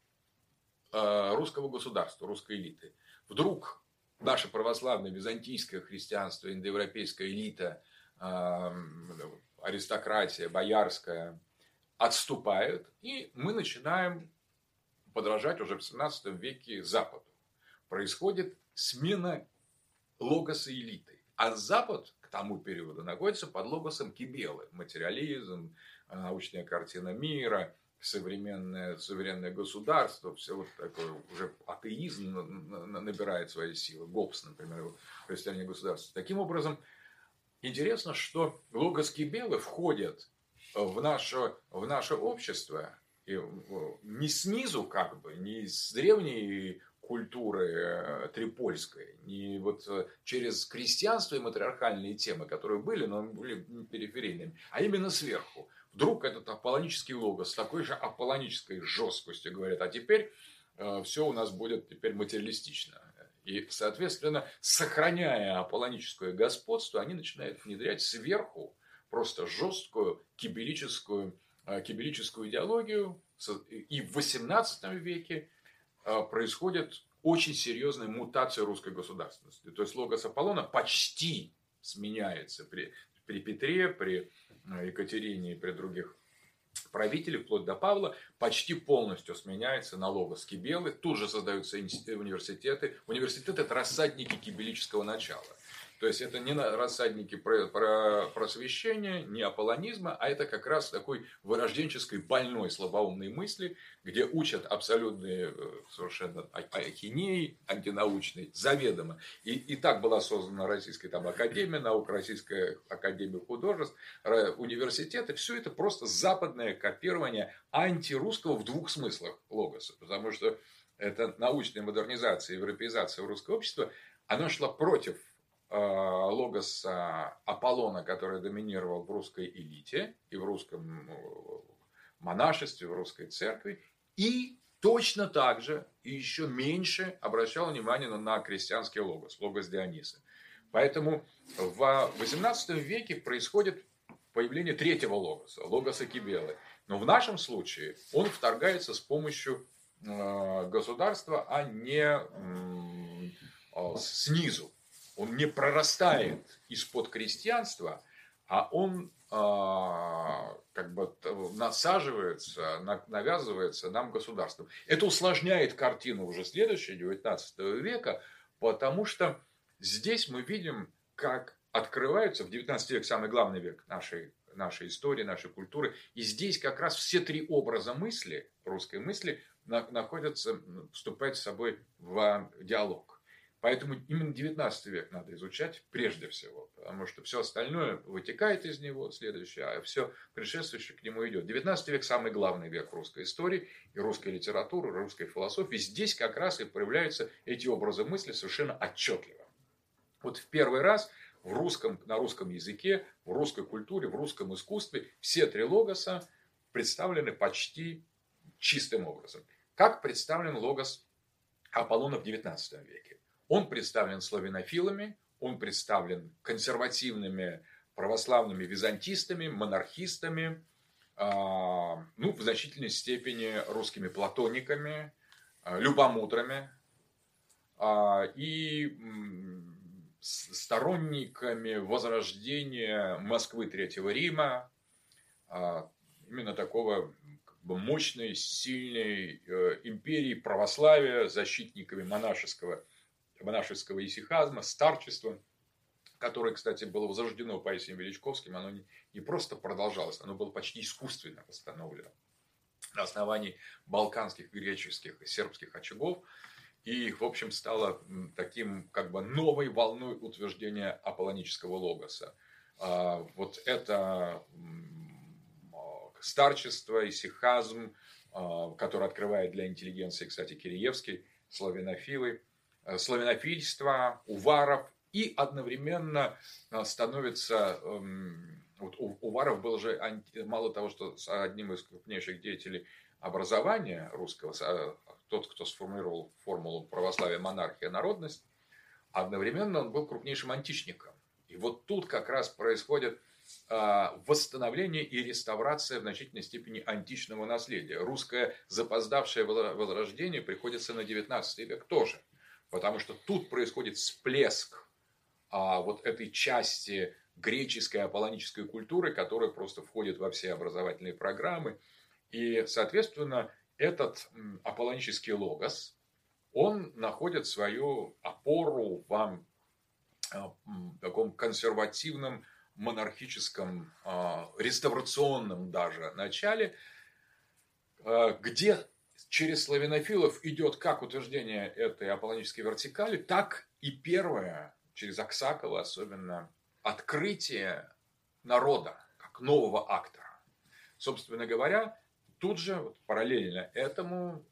э, русского государства, русской элиты. Вдруг наше православное византийское христианство, индоевропейская элита, э, аристократия, боярская отступают, и мы начинаем подражать уже в 17 веке Западу. Происходит смена логоса элиты. А Запад к тому периоду находится под логосом Кибелы. Материализм, научная картина мира, современное суверенное государство, все вот такое уже атеизм набирает свои силы. Гоббс, например, христиане государства. Таким образом, интересно, что логос Кибелы входят в наше, в наше общество и не снизу, как бы, не из древней культуры э, трипольской, не вот э, через крестьянство и матриархальные темы, которые были, но были периферийными, а именно сверху вдруг этот аполлонический логос с такой же аполлонической жесткостью говорит, а теперь э, все у нас будет теперь материалистично. И, соответственно, сохраняя аполлоническое господство, они начинают внедрять сверху просто жесткую кибелическую, э, кибелическую идеологию. И в XVIII веке э, происходит очень серьезная мутация русской государственности. То есть логос Аполлона почти сменяется при, Петре, при Э, Екатерине и при других правителей, вплоть до Павла, почти полностью сменяется на логос Кибелы. Тут же создаются университеты. Университеты – это рассадники кибелического начала. То есть это не рассадники про, про просвещения, не аполлонизма, а это как раз такой вырожденческой больной слабоумной мысли, где учат абсолютные э, совершенно ахинеи антинаучной, заведомо. И, и так была создана Российская там, Академия наук, Российская Академия художеств, университеты. Все это просто западное копирование антирусского в двух смыслах логоса. Потому что это научная модернизация, европеизация русского общества, она шла против Э, логоса Аполлона, который доминировал в русской элите и в русском э, монашестве, в русской церкви, и точно так же, и еще меньше обращал внимание на крестьянский логос, логос Диониса. Поэтому в XVIII веке происходит появление третьего логоса, логоса Кибелы. Но в нашем случае он вторгается с помощью э, государства, а не снизу он не прорастает из-под крестьянства, а он а, как бы насаживается, навязывается нам государством. Это усложняет картину уже следующего 19 века, потому что здесь мы видим, как открываются в 19 век самый главный век нашей, нашей истории, нашей культуры. И здесь как раз все три образа мысли, русской мысли, находятся, вступают с собой в диалог. Поэтому именно 19 век надо изучать прежде всего, потому что все остальное вытекает из него, следующее, а все предшествующее к нему идет. 19 век самый главный век русской истории и русской литературы, русской философии. Здесь как раз и проявляются эти образы мысли совершенно отчетливо. Вот в первый раз в русском, на русском языке, в русской культуре, в русском искусстве все три логоса представлены почти чистым образом. Как представлен логос Аполлона в 19 веке? Он представлен славянофилами, он представлен консервативными православными византистами, монархистами, а, ну, в значительной степени русскими платониками, а, любомудрами а, и сторонниками возрождения Москвы Третьего Рима, именно такого как бы, мощной, сильной э, империи православия, защитниками монашеского монашеского исихазма, старчества, которое, кстати, было возрождено Паисием Величковским, оно не, просто продолжалось, оно было почти искусственно восстановлено на основании балканских, греческих и сербских очагов. И, в общем, стало таким как бы новой волной утверждения аполлонического логоса. А, вот это старчество, исихазм, а, который открывает для интеллигенции, кстати, Киреевский, славянофилы – славянофильства, уваров, и одновременно э, становится, эм, вот Уваров был же мало того, что одним из крупнейших деятелей образования русского, э, тот, кто сформулировал формулу православия, монархия, народность, одновременно он был крупнейшим античником. И вот тут как раз происходит восстановление и реставрация в значительной степени античного наследия. Русское запоздавшее возрождение приходится на 19 век тоже – Потому что тут происходит всплеск а, вот этой части греческой аполлонической культуры, которая просто входит во все образовательные программы. И, соответственно, этот аполлонический логос, он находит свою опору в а, таком консервативном, монархическом, а, реставрационном даже начале, а, где через славянофилов идет как утверждение этой аполлонической вертикали, так и первое, через Аксакова особенно, открытие народа, как нового актора. Собственно говоря, тут же, вот, параллельно этому,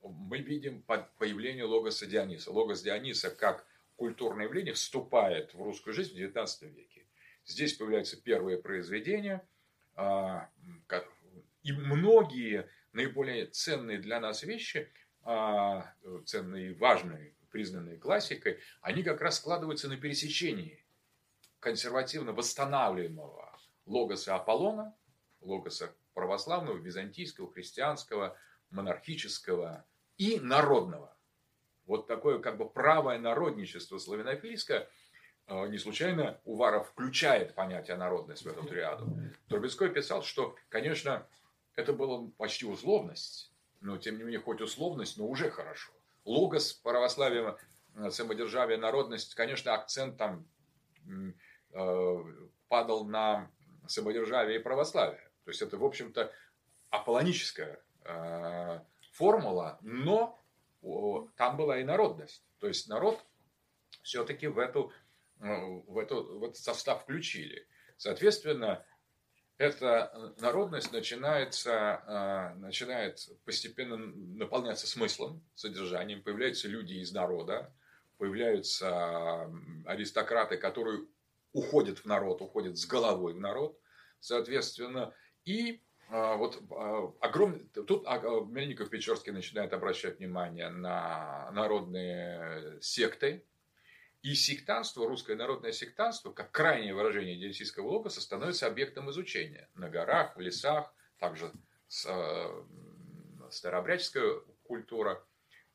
мы видим появление логоса Диониса. Логос Диониса как культурное явление вступает в русскую жизнь в XIX веке. Здесь появляются первые произведения, а, и многие наиболее ценные для нас вещи, а, ценные и важные, признанные классикой, они как раз складываются на пересечении консервативно восстанавливаемого логоса Аполлона, логоса православного, византийского, христианского, монархического и народного. Вот такое как бы правое народничество славянофильское, а, не случайно Уваров включает понятие народность в эту триаду. Трубецкой писал, что, конечно, это была почти условность, но тем не менее, хоть условность, но уже хорошо. Логос, православие, самодержавие, народность, конечно, акцент там падал на самодержавие и православие. То есть это, в общем-то, аполлоническая формула, но там была и народность. То есть народ все-таки в, эту, в, эту, в этот состав включили. Соответственно, эта народность начинается, а, начинает постепенно наполняться смыслом, содержанием. Появляются люди из народа, появляются аристократы, которые уходят в народ, уходят с головой в народ, соответственно. И а, вот а, огромный... Тут Мельников-Печорский начинает обращать внимание на народные секты, и сектанство, русское народное сектанство, как крайнее выражение дионисийского логоса, становится объектом изучения на горах, в лесах, также э, старообрядческая культура.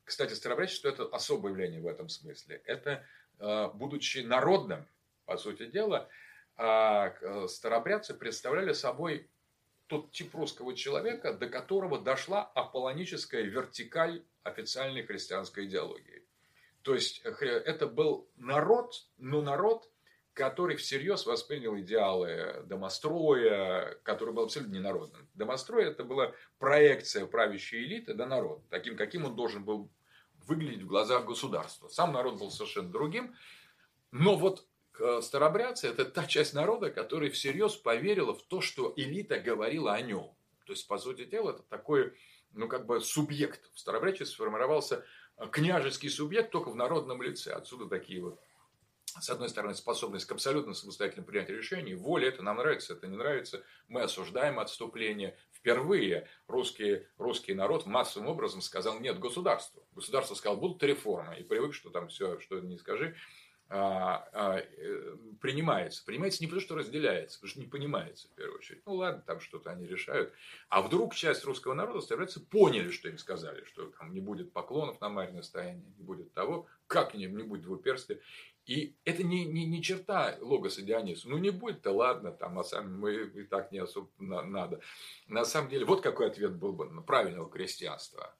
Кстати, старообрядчество – это особое явление в этом смысле. Это, э, будучи народным, по сути дела, а, э, старообрядцы представляли собой тот тип русского человека, до которого дошла аполлоническая вертикаль официальной христианской идеологии. То есть э, это был народ, но народ, который всерьез воспринял идеалы домостроя, который был абсолютно ненародным. Домострой это была проекция правящей элиты до народа, таким, каким он должен был выглядеть в глазах государства. Сам народ был совершенно другим. Но вот э, старобрядцы – это та часть народа, которая всерьез поверила в то, что элита говорила о нем. То есть, по сути дела, это такой, ну, как бы субъект. В старобрядчестве сформировался княжеский субъект только в народном лице. Отсюда такие вот, с одной стороны, способность к абсолютно самостоятельному принятию решений, воля, это нам нравится, это не нравится, мы осуждаем отступление. Впервые русский, русский народ массовым образом сказал нет государству. Государство сказал, будут реформы, и привык, что там все, что не скажи, принимается. Принимается не потому, что разделяется, потому что не понимается в первую очередь. Ну ладно, там что-то они решают. А вдруг часть русского народа, ставляется, поняли, что им сказали, что там не будет поклонов на Марьино стояние, не будет того, как не, не будет двуперстия. И это не, не, не черта логоса Диониса. Ну, не будет-то, ладно, там, а сами мы и так не особо надо. На самом деле, вот какой ответ был бы на правильного крестьянства.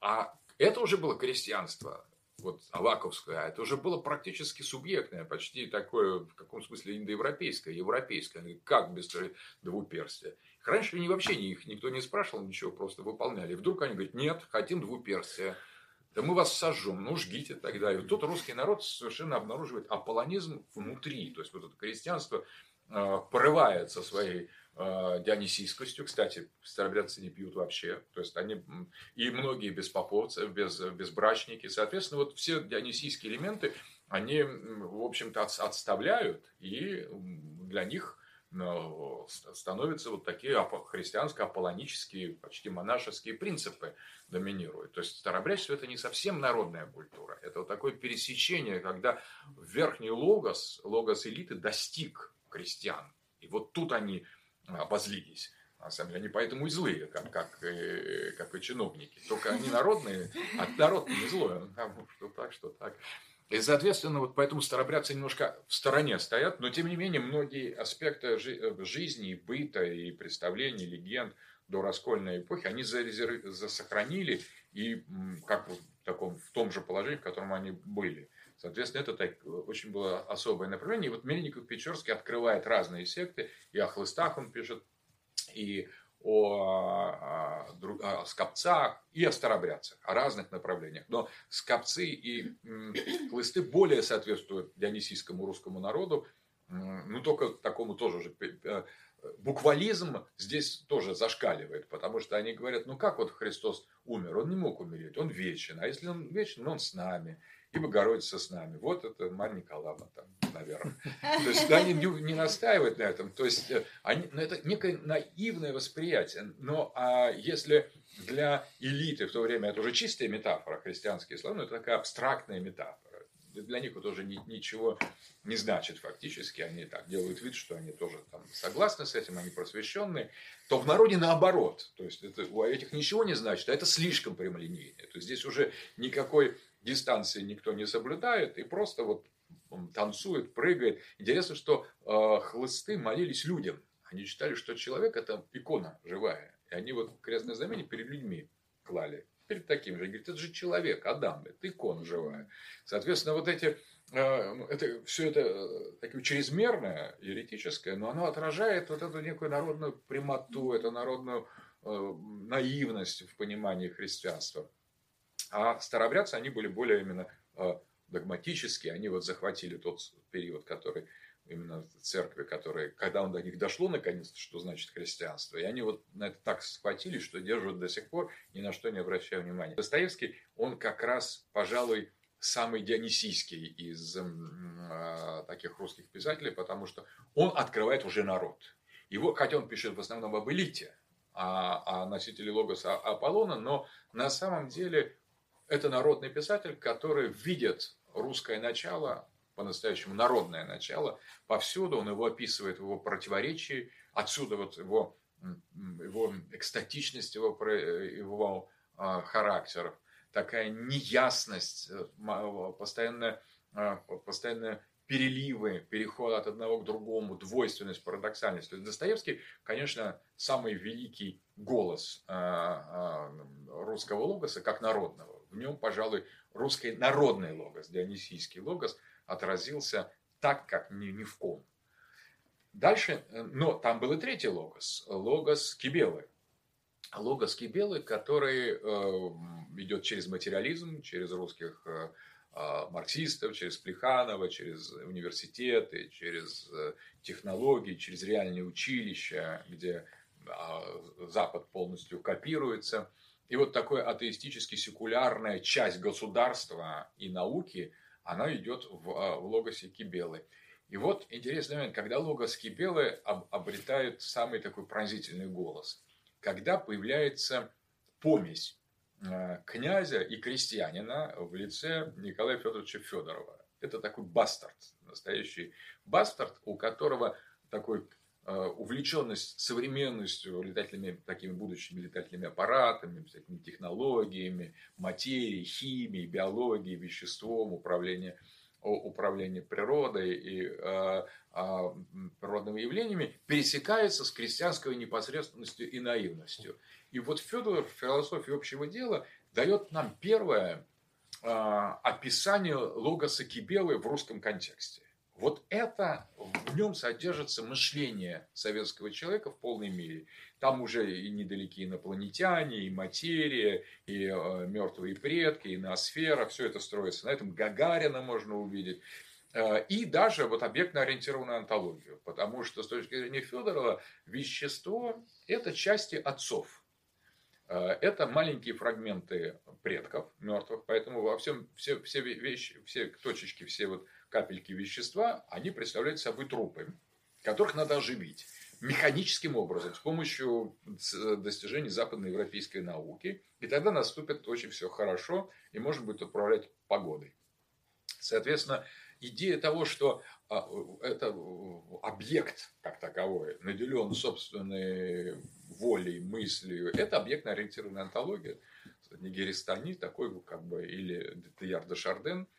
А это уже было крестьянство вот Аваковское, а это уже было практически субъектное, почти такое, в каком смысле, индоевропейское, европейское. Как без двуперстия? Раньше они вообще их никто не спрашивал ничего, просто выполняли. И вдруг они говорят, нет, хотим двуперстия. Да мы вас сожжем, ну жгите тогда. И тут русский народ совершенно обнаруживает аполлонизм внутри. То есть, вот это крестьянство порывается своей э, дионисийскостью. Кстати, старобрядцы не пьют вообще. То есть они и многие беспоповцы, без, безбрачники. Соответственно, вот все дионисийские элементы, они, в общем-то, отставляют. И для них ну, становятся вот такие христианско-аполлонические, почти монашеские принципы доминируют. То есть старобрячество это не совсем народная культура. Это вот такое пересечение, когда верхний логос, логос элиты достиг крестьян. И вот тут они обозлились. На самом деле, они поэтому и злые, как, как, и, как и чиновники. Только они народные, а народ не злой. Что так, что так. И, соответственно, вот поэтому старобрядцы немножко в стороне стоят, но, тем не менее, многие аспекты жизни, и быта, и представлений, легенд до раскольной эпохи, они засохранили и как в, таком, в том же положении, в котором они были. Соответственно, это так, очень было особое направление. И вот Мельников Печорский открывает разные секты, и о хлыстах он пишет, и о, о, о скопцах и о старобрядцах, о разных направлениях. Но скопцы и хлысты более соответствуют дионисийскому русскому народу, ну только такому тоже же э, буквализм здесь тоже зашкаливает, потому что они говорят, ну как вот Христос умер, он не мог умереть, он вечен, а если он вечен, он с нами и Богородица с нами. Вот это Марья Николаевна там, наверное. То есть они [LAUGHS] не, не настаивают на этом. То есть э, они, ну, это некое наивное восприятие. Но а если для элиты в то время это уже чистая метафора, христианские слова, ну, это такая абстрактная метафора. Для них это уже ни, ничего не значит фактически. Они так делают вид, что они тоже там согласны с этим, они просвещенные. То в народе наоборот. То есть это, у этих ничего не значит, а это слишком прямолинейно. То есть здесь уже никакой дистанции никто не соблюдает, и просто вот танцует, прыгает. Интересно, что э, хлысты молились людям. Они считали, что человек это икона живая. И они вот крестное знамение перед людьми клали. Перед таким же. Говорит, это же человек, Адам, это икона живая. Соответственно, вот эти э, ну, это, все это э, такое чрезмерное, еретическое, но оно отражает вот эту некую народную прямоту, эту народную наивность в понимании христианства. А старобрядцы, они были более именно э, догматические, они вот захватили тот период, который именно церкви, которые, когда он до них дошло наконец-то, что значит христианство, и они вот на это так схватились, что держат до сих пор, ни на что не обращая внимания. Достоевский, он как раз, пожалуй, самый дионисийский из э, таких русских писателей, потому что он открывает уже народ. Его, хотя он пишет в основном об элите, о, о носителе логоса Аполлона, но на самом деле это народный писатель, который видит русское начало по-настоящему народное начало, повсюду он его описывает в его противоречии, отсюда вот его, его экстатичность, его, его а, характеров, такая неясность, э, постоянная, а, постоянная переливы, переход от одного к другому, двойственность, парадоксальность. Достоевский, конечно, самый великий голос а, русского логоса, как народного. В нем, пожалуй, русский народный логос, дионисийский логос – отразился так, как ни, ни в ком. Дальше, э, но там был и третий логос, логос Кибелы. Логос Кибелы, который э, идет через материализм, через русских э, э, марксистов, через Плеханова, через университеты, через технологии, через реальные училища, где э, Запад полностью копируется. И вот такая атеистически секулярная часть государства и науки – она идет в, а, в логосе Кибелы. И вот интересный момент, когда логос Кибелы об, обретает самый такой пронзительный голос, когда появляется помесь э, князя и крестьянина в лице Николая Федоровича Федорова. Это такой бастард, настоящий бастард, у которого такой увлеченность современностью, летательными, такими будущими летательными аппаратами, всякими технологиями, материей, химией, биологией, веществом, управление, управление природой и э, э, природными явлениями пересекается с крестьянской непосредственностью и наивностью. И вот Федор в философии общего дела дает нам первое э, описание логоса Кибелы в русском контексте. Вот это, в нем содержится мышление советского человека в полной мере. Там уже и недалекие инопланетяне, и материя, и э, мертвые предки, и ноосфера, все это строится. На этом Гагарина можно увидеть. Э, и даже вот объектно-ориентированную антологию. Потому что с точки зрения Федорова вещество – это части отцов. Э, это маленькие фрагменты предков мертвых, поэтому во всем все, все вещи, все точечки, все вот капельки вещества, они представляют собой трупы, которых надо оживить механическим образом, с помощью достижений западноевропейской науки. И тогда наступит очень все хорошо, и можно будет управлять погодой. Соответственно, идея того, что а, это объект как таковой, наделен собственной волей, мыслью, это объектно-ориентированная антология. Нигеристани такой, как бы, или Детияр де Шарден –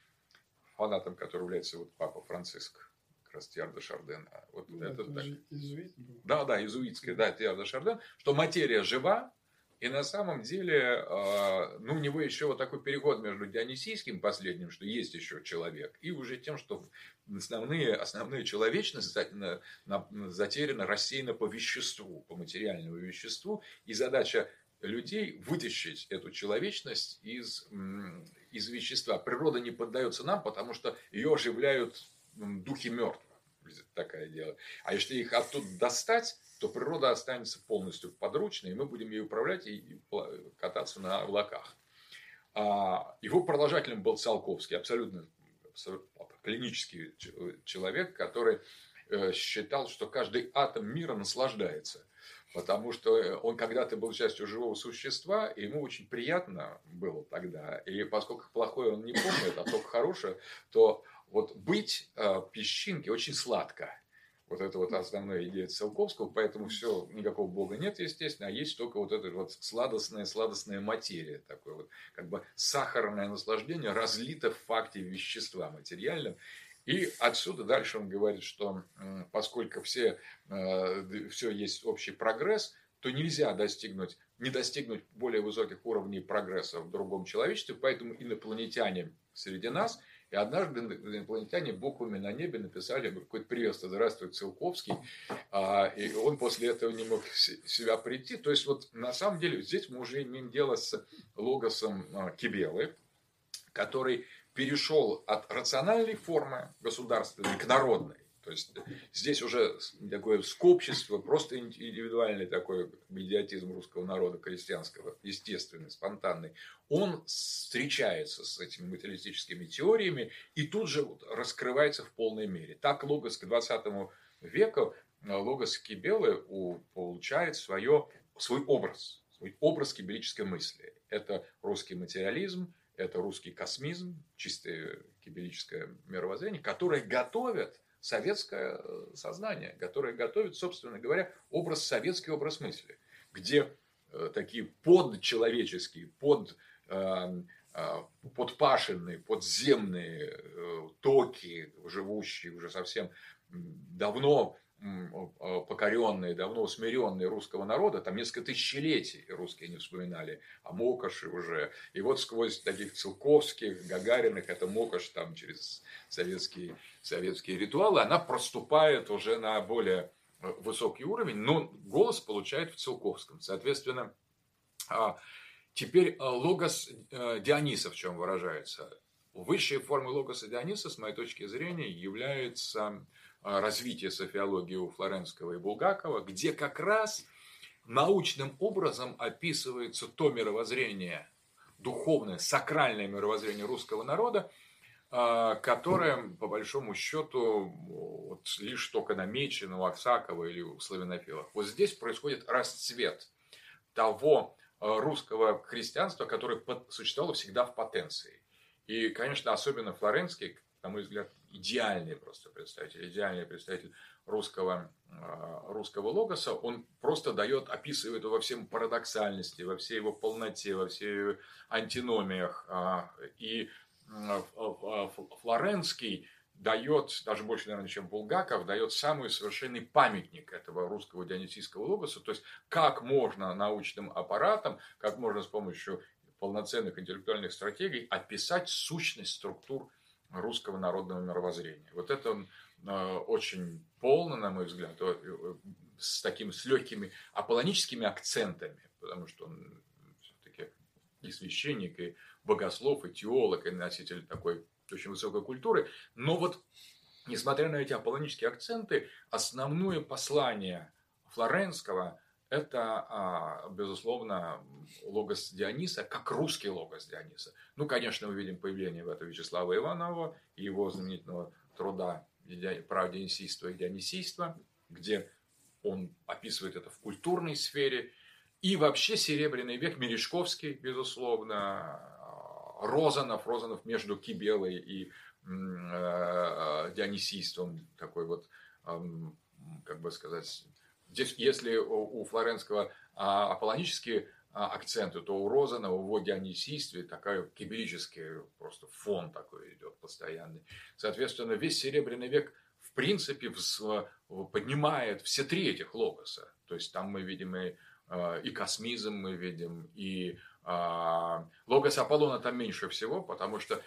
фанатом который является вот папа Франциск, как раз Тьяр де Шарден. А вот ну, это, это так. Изуит Да, да, изуитская, да, Тьяр де Шарден, что материя жива, и на самом деле, а, ну, у него еще вот такой переход между дионисийским последним, что есть еще человек, и уже тем, что основные, основные человечность затеряна, рассеяна по веществу, по материальному веществу, и задача людей вытащить эту человечность из, из вещества. Природа не поддается нам, потому что ее оживляют духи мертвых. Такое дело. А если их оттуда достать, то природа останется полностью подручной, и мы будем ей управлять и кататься на облаках. А, его продолжателем был Циолковский, абсолютно, клинический человек, который э, считал, что каждый атом мира наслаждается Потому что э, он когда-то был частью живого существа, и ему очень приятно было тогда. И поскольку плохое он не помнит, а только хорошее, то вот быть э, песчинки очень сладко. Вот это вот основная идея Циолковского, поэтому все, никакого Бога нет, естественно, а есть только вот эта вот сладостная, сладостная материя, такое вот как бы сахарное наслаждение разлито в факте вещества материальном. И отсюда дальше он говорит, что поскольку все, э, все есть общий прогресс, то нельзя достигнуть не достигнуть более высоких уровней прогресса в другом человечестве, поэтому инопланетяне среди нас – и однажды инопланетяне буквами на небе написали какой-то приветствие, здравствуй, Целковский. А, и он после этого не мог себя прийти. То есть, вот на самом деле, здесь мы уже имеем дело с логосом а, Кибелы, который перешел от рациональной формы государственной к народной. То есть здесь уже такое скопчество, просто индивидуальный такой идиотизм русского народа, крестьянского, естественный, спонтанный, он встречается с этими материалистическими теориями и тут же раскрывается в полной мере. Так логос к 20 веку, э, логос Кибелы получает свое, свой образ, свой образ кибелической мысли. Это русский материализм, это русский космизм, чистое кибелическое мировоззрение, которое готовят советское э, сознание, которое готовит, собственно говоря, образ, советский образ мысли, где э, такие подчеловеческие, под, э, подпашенные, подземные токи, живущие уже совсем давно покоренные, давно усмиренные русского народа, там несколько тысячелетий русские не вспоминали о Мокоши уже. И вот сквозь таких Целковских, Гагариных, это Мокош там через советские, советские ритуалы, она проступает уже на более высокий уровень, но голос получает в Целковском. Соответственно, а, теперь а, логос э, Диониса в чем выражается? Высшей формой логоса Диониса, с моей точки зрения, является развитие софиологии у Флоренского и Булгакова, где как раз научным образом описывается то мировоззрение, духовное, сакральное мировоззрение русского народа, а, которое, по большому счету, вот, лишь только намечено у Аксакова или у славянофилов. Вот здесь происходит расцвет того а, русского христианства, которое существовало всегда в потенции. И, конечно, особенно Флоренский, на мой взгляд, идеальный просто представитель, идеальный представитель русского, а, русского логоса, он просто дает, описывает во всем парадоксальности, во всей его полноте, во всей его антиномиях. А, и Флоренский дает, даже больше, наверное, чем Булгаков, дает самый совершенный памятник этого русского дионисийского логоса, то есть как можно научным аппаратом, как можно с помощью полноценных интеллектуальных стратегий описать сущность структур русского народного мировоззрения. Вот это э, очень полно, на мой взгляд, э, с таким, с легкими аполлоническими акцентами, потому что он все-таки и священник, и богослов, и теолог, и носитель такой очень высокой культуры. Но вот, несмотря на эти аполлонические акценты, основное послание Флоренского – это, а, безусловно, логос Диониса, как русский логос Диониса. Ну, конечно, мы видим появление в этом Вячеслава Иванова и его знаменитого труда «Право дионисийства и дионисийства», где он описывает это в культурной сфере. И вообще Серебряный век, Мережковский, безусловно, Розанов, Розанов между Кибелой и э, дионисийством, такой вот, как бы сказать, здесь, если у Флоренского а, аполлонические а, акценты, то у Розана, у его дионисийстве такая кибелический просто фон такой идет постоянный. Соответственно, весь Серебряный век в принципе поднимает все три этих логоса. То есть там мы видим и, а, и космизм, мы видим и логос Аполлона там меньше всего, потому что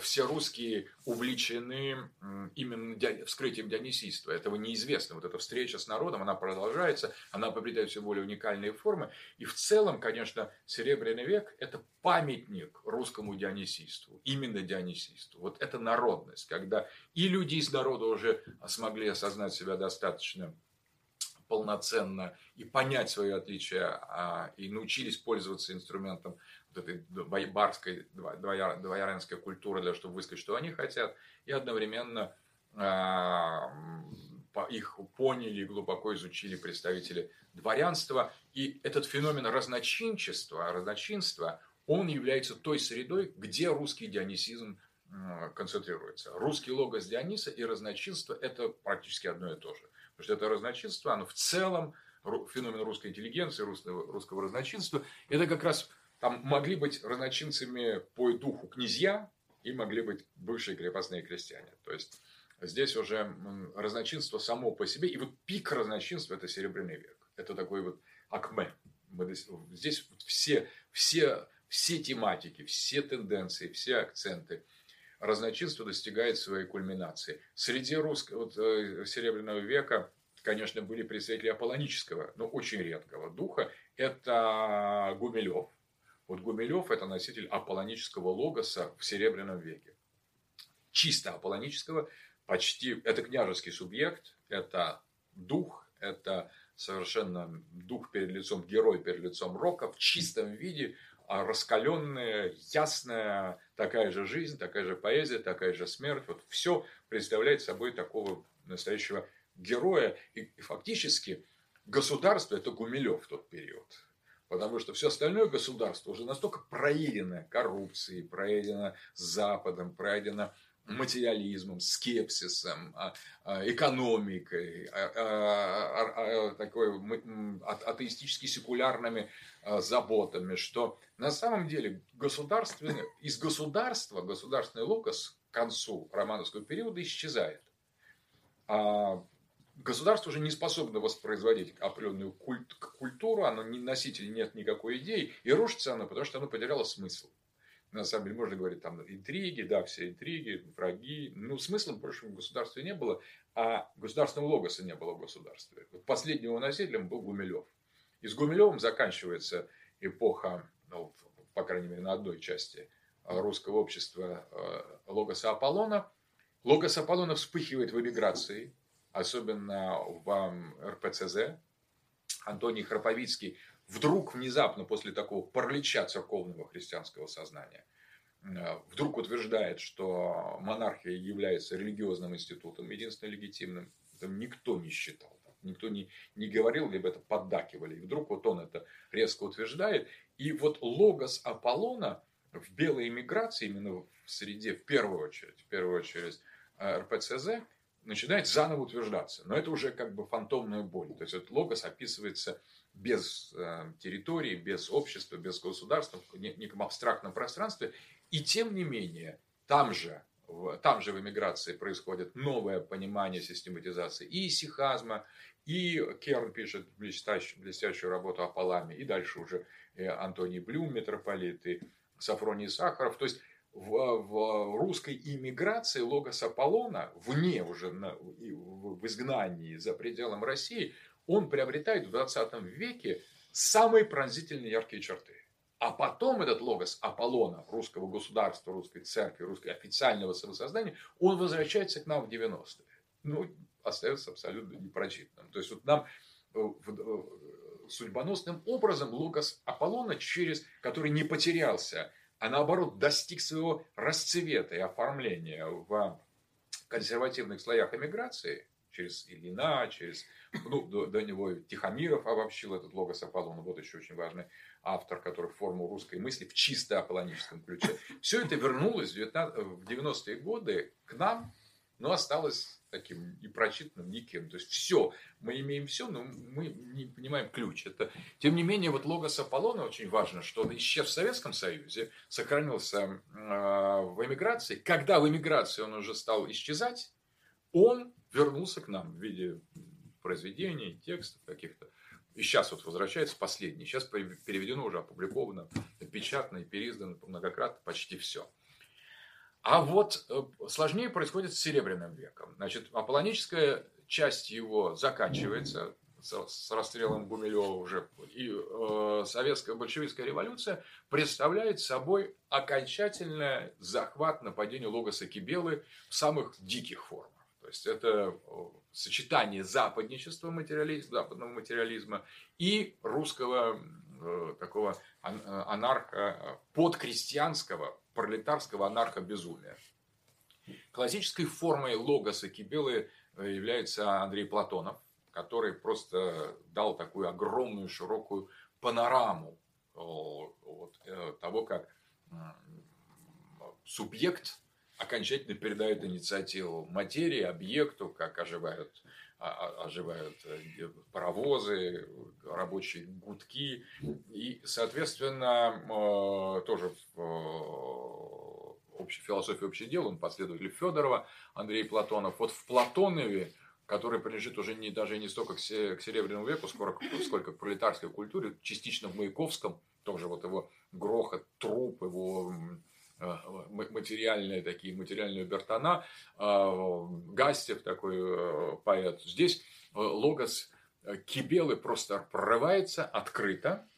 все русские увлечены именно вскрытием дионисийства. Этого неизвестно. Вот эта встреча с народом, она продолжается, она приобретает все более уникальные формы. И в целом, конечно, Серебряный век – это памятник русскому дионисийству, именно дионисийству. Вот это народность, когда и люди из народа уже смогли осознать себя достаточно полноценно и понять свое отличие, а, и научились пользоваться инструментом этой барской, двояринской культуры, для чтобы высказать, что они хотят, и одновременно а, их поняли и глубоко изучили представители дворянства. И этот феномен разночинчества, разночинства, он является той средой, где русский дионисизм концентрируется. Русский логос Диониса и разночинство – это практически одно и то же. Потому что это разночинство, оно в целом, феномен русской интеллигенции, русского, русского разночинства, это как раз там могли быть разночинцами по духу князья и могли быть бывшие крепостные крестьяне. То есть здесь уже разночинство само по себе. И вот пик разночинства – это Серебряный век. Это такой вот акме. Мы, здесь все, все, все тематики, все тенденции, все акценты разночинство достигает своей кульминации. Среди русского вот, э, Серебряного века, конечно, были представители аполлонического, но очень редкого духа. Это Гумилев. Вот Гумилев – это носитель аполлонического логоса в Серебряном веке. Чисто аполлонического, почти, это княжеский субъект, это дух, это совершенно дух перед лицом, герой перед лицом рока в чистом виде, а раскаленная, ясная, такая же жизнь, такая же поэзия, такая же смерть. Вот все представляет собой такого настоящего героя. И, и фактически государство – это Гумилев в тот период. Потому что все остальное государство уже настолько проедено коррупцией, проедено Западом, проедено материализмом, скепсисом, а, а, экономикой, а, такой атеистически секулярными заботами, что на самом деле государственный, из государства государственный локос к концу романовского периода исчезает. Государство уже не способно воспроизводить определенную культ, культуру, оно не носитель нет никакой идеи, и рушится оно, потому что оно потеряло смысл на самом деле можно говорить там интриги, да, все интриги, враги. Ну, смысла больше в государстве не было, а государственного логоса не было в государстве. Последним его носителем был Гумилев. И с Гумилевым заканчивается эпоха, ну, по крайней мере, на одной части русского общества э, логоса Аполлона. Логос Аполлона вспыхивает в эмиграции, особенно в РПЦЗ. Антоний Храповицкий вдруг внезапно после такого паралича церковного христианского сознания э, вдруг утверждает, что монархия является религиозным институтом, единственным легитимным, это никто не считал. Никто не, не говорил, либо это поддакивали. И вдруг вот он это резко утверждает. И вот логос Аполлона в белой эмиграции, именно в среде, в первую очередь, в первую очередь э, РПЦЗ, начинает заново утверждаться. Но это уже как бы фантомная боль. То есть этот логос описывается без э, территории, без общества, без государства, в неком абстрактном пространстве. И тем не менее, там же, в, там же в эмиграции происходит новое понимание систематизации и исихазма, и Керн пишет блестящую, блестящую работу о Паламе, и дальше уже э, Антоний Блюм, митрополит, и Сафроний Сахаров. То есть в, в русской иммиграции логос Аполлона, вне уже на, в изгнании за пределом России, он приобретает в 20 веке самые пронзительные яркие черты. А потом этот логос Аполлона, русского государства, русской церкви, русского официального самосоздания, он возвращается к нам в 90-е. Ну, остается абсолютно непрочитанным. То есть вот нам э, э, судьбоносным образом логос Аполлона, через который не потерялся, а наоборот достиг своего расцвета и оформления в консервативных слоях эмиграции, через Ильина, через ну, до, до него Тихомиров обобщил этот логос Аполлона, вот еще очень важный автор, который форму русской мысли в чисто аполлоническом ключе. Все это вернулось в, 19, в 90-е годы к нам, но осталось таким непрочитанным никем. То есть все, мы имеем все, но мы не понимаем ключ. Это, тем не менее, вот логос Аполлона очень важно, что он исчез в Советском Союзе, сохранился э, в эмиграции. Когда в эмиграции он уже стал исчезать, он вернулся к нам в виде произведений, текстов каких-то. И сейчас вот возвращается последний. Сейчас переведено уже, опубликовано, напечатано и переиздано многократно почти все. А вот э, сложнее происходит с Серебряным веком. Значит, аполлоническая часть его заканчивается с расстрелом Гумилева уже. И э, советская большевистская революция представляет собой окончательный захват нападения Логоса Кибелы в самых диких формах. То есть это сочетание западничества материализма, западного материализма и русского э, такого э, анарха, подкрестьянского, пролетарского анархо-безумия. Классической формой логоса Кибелы э, является Андрей Платонов, который просто дал такую огромную широкую панораму вот, того, как субъект окончательно передают инициативу материи, объекту, как оживают, оживают э, паровозы, рабочие гудки. И, соответственно, э, тоже в э, общей философии общих дел, он последователь Федорова, Андрей Платонов. Вот в Платонове который принадлежит уже не, даже не столько к, Серебряному веку, сколько, сколько к пролетарской культуре, частично в Маяковском, тоже вот его грохот, труп, его материальные такие, материальные бертона, э, Гастев такой э, поэт. Здесь логос Кибелы просто прорывается открыто,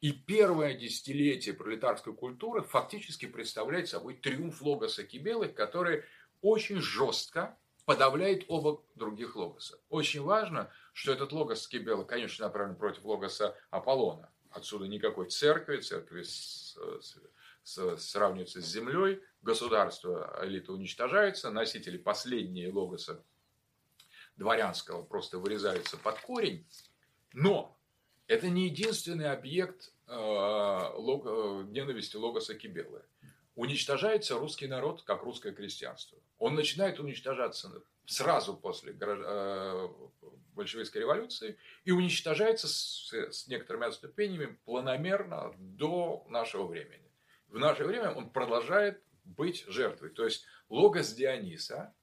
и первое десятилетие пролетарской культуры фактически представляет собой триумф логоса Кибелы, который очень жестко подавляет оба других логоса. Очень важно, что этот логос Кибела, конечно, направлен против логоса Аполлона. Отсюда никакой церкви, церкви с, с, землей, государство, элита уничтожается, носители последние логоса дворянского просто вырезаются под корень. Но это не единственный объект лог, э, ненависти логоса Кибелы уничтожается русский народ, как русское крестьянство. Он начинает уничтожаться сразу после большевистской революции и уничтожается с, некоторыми отступениями планомерно до нашего времени. В наше время он продолжает быть жертвой. То есть логос Диониса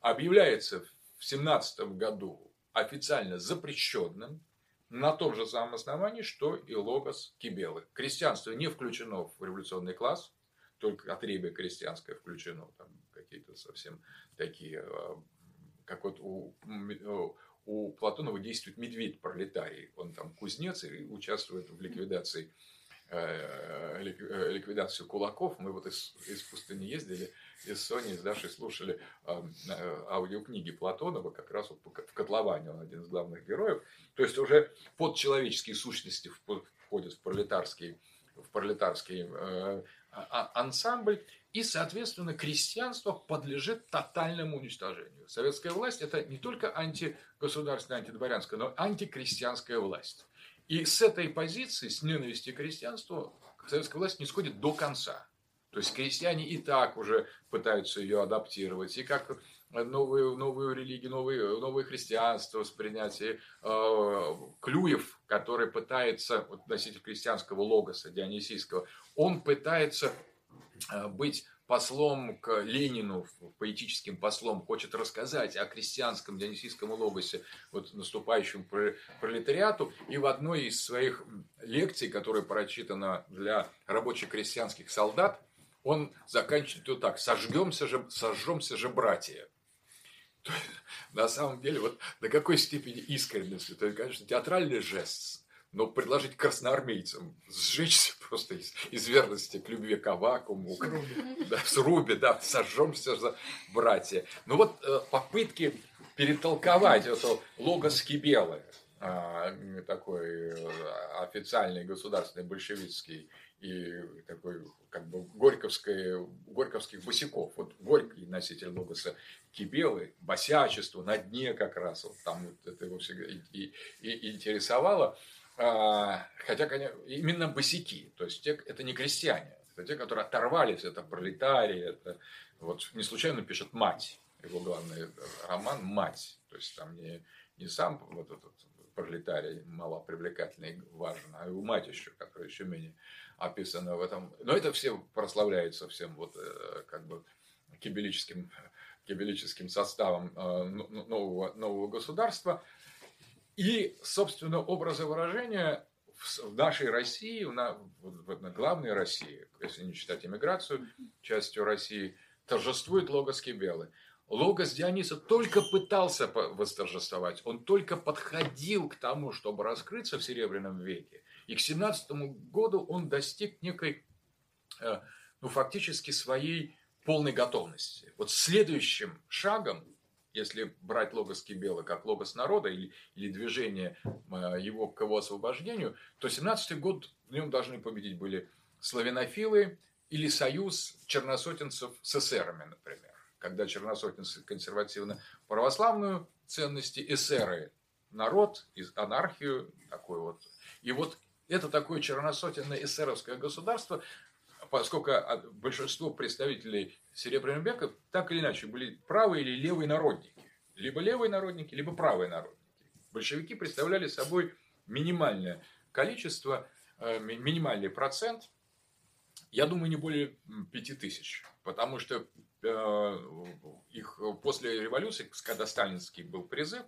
объявляется в 17 году официально запрещенным на том же самом основании, что и логос Кибелы. Крестьянство не включено в революционный класс, только отребие крестьянское включено, там какие-то совсем такие, а, как вот у, у Платонова действует медведь пролетарий, он там кузнец и участвует в ликвидации э, э, ликвидацию кулаков. Мы вот из, из пустыни ездили, из Сони, с Дашей слушали э, аудиокниги Платонова, как раз вот в котловане он один из главных героев. То есть уже подчеловеческие сущности входят в пролетарский, в пролетарский а, а, ансамбль, и, соответственно, крестьянство подлежит тотальному уничтожению. Советская власть – это не только антигосударственная, антидворянская, но антикрестьянская власть. И с этой позиции, с ненависти к крестьянству, советская власть не сходит до конца. То есть крестьяне и так уже пытаются ее адаптировать. И как новую, новую религию, новое, новое христианство воспринять. И, э, Клюев, который пытается, вот носитель крестьянского логоса Дионисийского, он пытается э, быть послом к Ленину, поэтическим послом, хочет рассказать о крестьянском дионисийском логосе, вот наступающем пролетариату. И в одной из своих лекций, которая прочитана для рабочих крестьянских солдат, он заканчивает вот так. Сожгемся же, сожжемся же, братья. на самом деле, вот до какой степени искренности, то есть, конечно, театральный жест, но предложить красноармейцам сжечься просто из, из верности к любви к Авакуму, к, да, с Руби, да, сожжемся за братья. Ну вот э, попытки перетолковать эту логос Кибелы, а, такой э, официальный государственный большевистский и такой как бы горьковской, горьковских босиков. Вот Горький носитель логоса Кибелы, босячество на дне как раз, вот там вот это его всегда и, и, и интересовало. А, хотя, именно босики, то есть те, это не крестьяне, это те, которые оторвались, это пролетарии, это вот не случайно пишет «Мать», его главный роман «Мать», то есть там не, не сам вот этот пролетарий малопривлекательный важен, а его мать еще, которая еще менее описано в этом. Но это все прославляется всем вот э, как бы кибелическим, кибелическим составом э, нового, нового государства. И, собственно, образы выражения в нашей России, на, в главной России, если не считать иммиграцию частью России, торжествует логос Кибелы. Логос Диониса только пытался восторжествовать, он только подходил к тому, чтобы раскрыться в Серебряном веке. И к 17 году он достиг некой, э, ну, фактически своей полной готовности. Вот следующим шагом, если брать логос Кибела как логос народа или, или движение э, его к его освобождению, то 17 год в нем должны победить были славянофилы или союз черносотенцев с эсерами, например. Когда черносотенцы консервативно-православную ценности, эсеры народ, анархию, такой вот. И вот это такое черносотенное эсеровское государство, поскольку большинство представителей Серебряного века так или иначе были правые или левые народники. Либо левые народники, либо правые народники. Большевики представляли собой минимальное количество, э, минимальный процент. Я думаю, не более пяти тысяч, потому что э, их после революции, когда сталинский был призыв,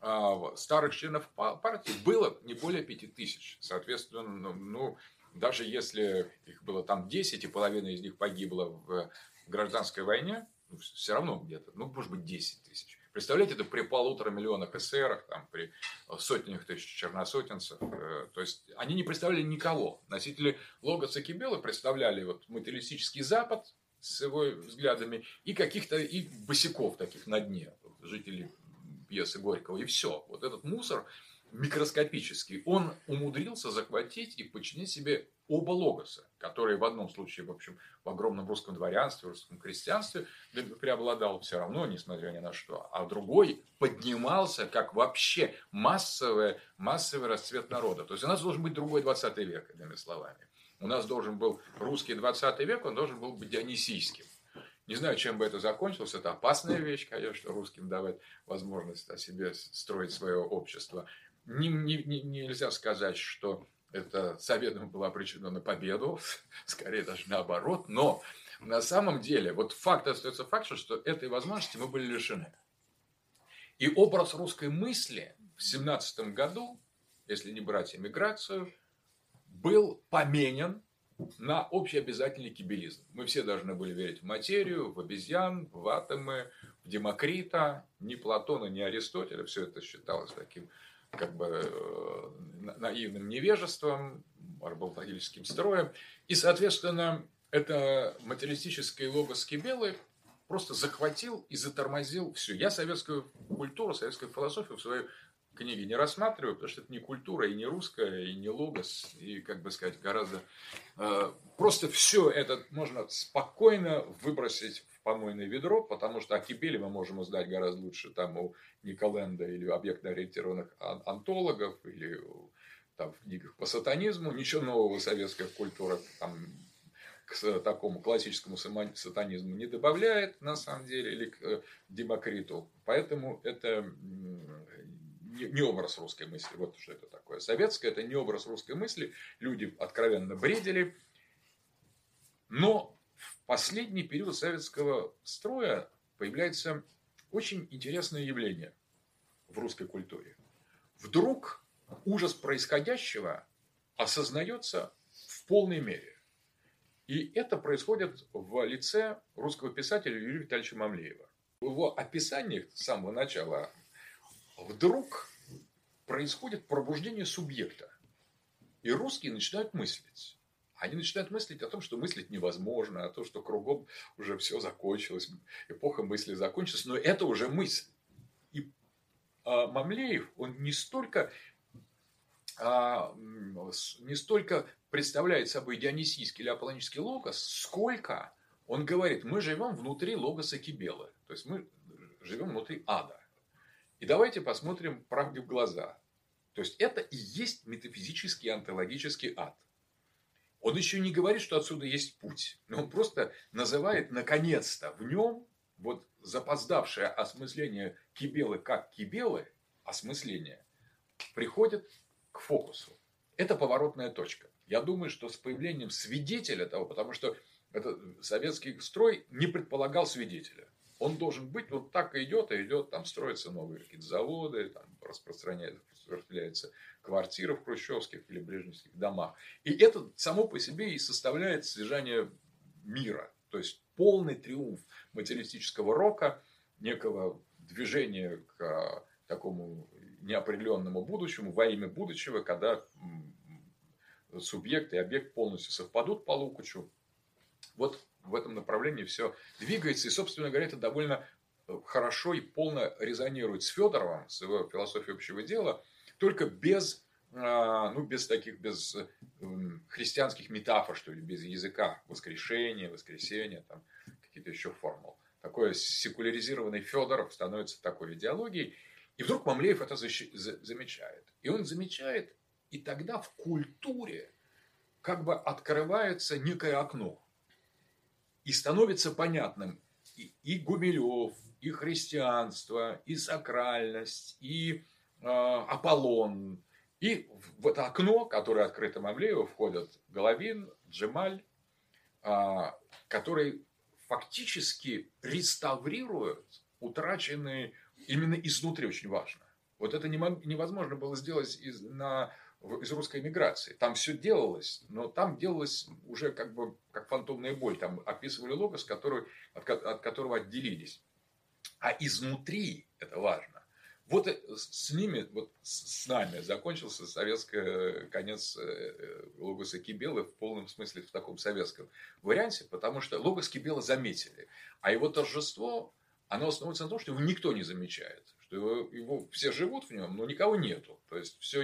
э, старых членов партии было не более пяти тысяч. Соответственно, ну, даже если их было там 10, и половина из них погибла в гражданской войне, ну, все равно где-то, ну, может быть, 10 тысяч. Представляете, это при полутора миллионах эсерах, там, при сотнях тысяч черносотенцев. Э, то есть, они не представляли никого. Носители логоса Кибела представляли вот материалистический Запад с его взглядами и каких-то и босиков таких на дне, жителей пьесы Горького. И все. Вот этот мусор микроскопический, он умудрился захватить и подчинить себе оба логоса, которые в одном случае, в общем, в огромном русском дворянстве, в русском крестьянстве преобладал все равно, несмотря ни на что, а другой поднимался как вообще массовый, массовый расцвет народа. То есть у нас должен быть другой 20 век, иными словами. У нас должен был русский 20 век, он должен был быть дионисийским. Не знаю, чем бы это закончилось. Это опасная вещь, конечно, русским давать возможность о себе строить свое общество. Не, не, не, нельзя сказать, что это советом было обречено на победу, [LAUGHS] скорее даже наоборот, но на самом деле, вот факт остается фактом, что этой возможности мы были лишены. И образ русской мысли в 17 году, если не брать эмиграцию, был поменен на общеобязательный кибелизм. Мы все должны были верить в материю, в обезьян, в атомы, в Демокрита. Ни Платона, ни Аристотеля все это считалось таким как бы э, наивным невежеством, арбалдагильским строем. И, соответственно, это материалистическое логос Кибелы просто захватил и затормозил все. Я советскую культуру, советскую философию в своей книге не рассматриваю, потому что это не культура, и не русская, и не логос, и, как бы сказать, гораздо... Э, просто все это можно спокойно выбросить помойное ведро, потому что о Кибеле мы можем узнать гораздо лучше там у Николенда или объектно-ориентированных антологов, или там, в книгах по сатанизму. Ничего нового советская культура там, к такому классическому сатанизму не добавляет, на самом деле, или к э, Демокриту. Поэтому это не образ русской мысли. Вот что это такое. Советская – это не образ русской мысли. Люди откровенно бредили. Но в последний период советского строя появляется очень интересное явление в русской культуре. Вдруг ужас происходящего осознается в полной мере. И это происходит в лице русского писателя Юрия Витальевича Мамлеева. В его описаниях с самого начала вдруг происходит пробуждение субъекта. И русские начинают мыслить. Они начинают мыслить о том, что мыслить невозможно, о том, что кругом уже все закончилось, эпоха мысли закончилась, но это уже мысль. И а, Мамлеев, он не столько, а, не столько представляет собой дионисийский или аполлонический логос, сколько он говорит, мы живем внутри логоса Кибела, то есть мы живем внутри ада. И давайте посмотрим правде в глаза. То есть это и есть метафизический антологический ад. Он еще не говорит, что отсюда есть путь, но он просто называет наконец-то в нем вот запоздавшее осмысление кибелы как кибелы, осмысление, приходит к фокусу. Это поворотная точка. Я думаю, что с появлением свидетеля того, потому что этот советский строй не предполагал свидетеля. Он должен быть, вот так и идет, и идет, там строятся новые какие-то заводы, там распространяются, распространяются квартиры в хрущевских или брежневских домах. И это само по себе и составляет содержание мира. То есть полный триумф материалистического рока, некого движения к а, такому неопределенному будущему, во имя будущего, когда субъект и объект полностью совпадут по Лукачу. Вот в этом направлении все двигается. И, собственно говоря, это довольно э, хорошо и полно резонирует с Федоровым, с его философией общего дела – только без, а, ну, без таких, без эм, христианских метафор, что ли, без языка воскрешения, воскресения, там, какие-то еще формул. Такой секуляризированный Федоров становится такой идеологией. И вдруг Мамлеев это замечает. И он замечает, и тогда в культуре как бы открывается некое окно. И становится понятным и, и Гумилев, и христианство, и сакральность, и Э, Аполлон. И в это окно, которое открыто Мамлееву, входят Головин, Джемаль, а, который фактически реставрирует утраченные именно изнутри очень важно. Вот это невозможно было сделать из, на, из русской миграции. Там все делалось, но там делалось уже как бы как фантомная боль. Там описывали логос, который, от, от которого отделились. А изнутри это важно. Вот э, с ними, вот с нами закончился советский конец э, э, Логоса Кибелы в полном смысле в таком советском варианте, потому что Логос Кибела заметили, а его торжество, оно основывается на том, что его никто не замечает, что его, его все живут в нем, но никого нету, то есть все,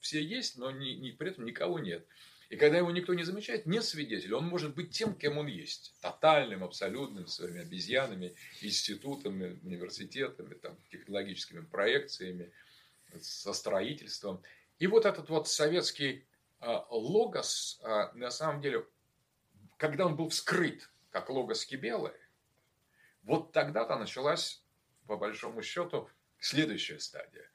все есть, но не, не, при этом никого нет. И когда его никто не замечает, нет свидетеля, он может быть тем, кем он есть. Тотальным, абсолютным, своими обезьянами, институтами, университетами, там, технологическими проекциями, со строительством. И вот этот вот советский э, логос, э, на самом деле, когда он был вскрыт, как логос Кибелы, вот тогда-то началась, по большому счету, следующая стадия.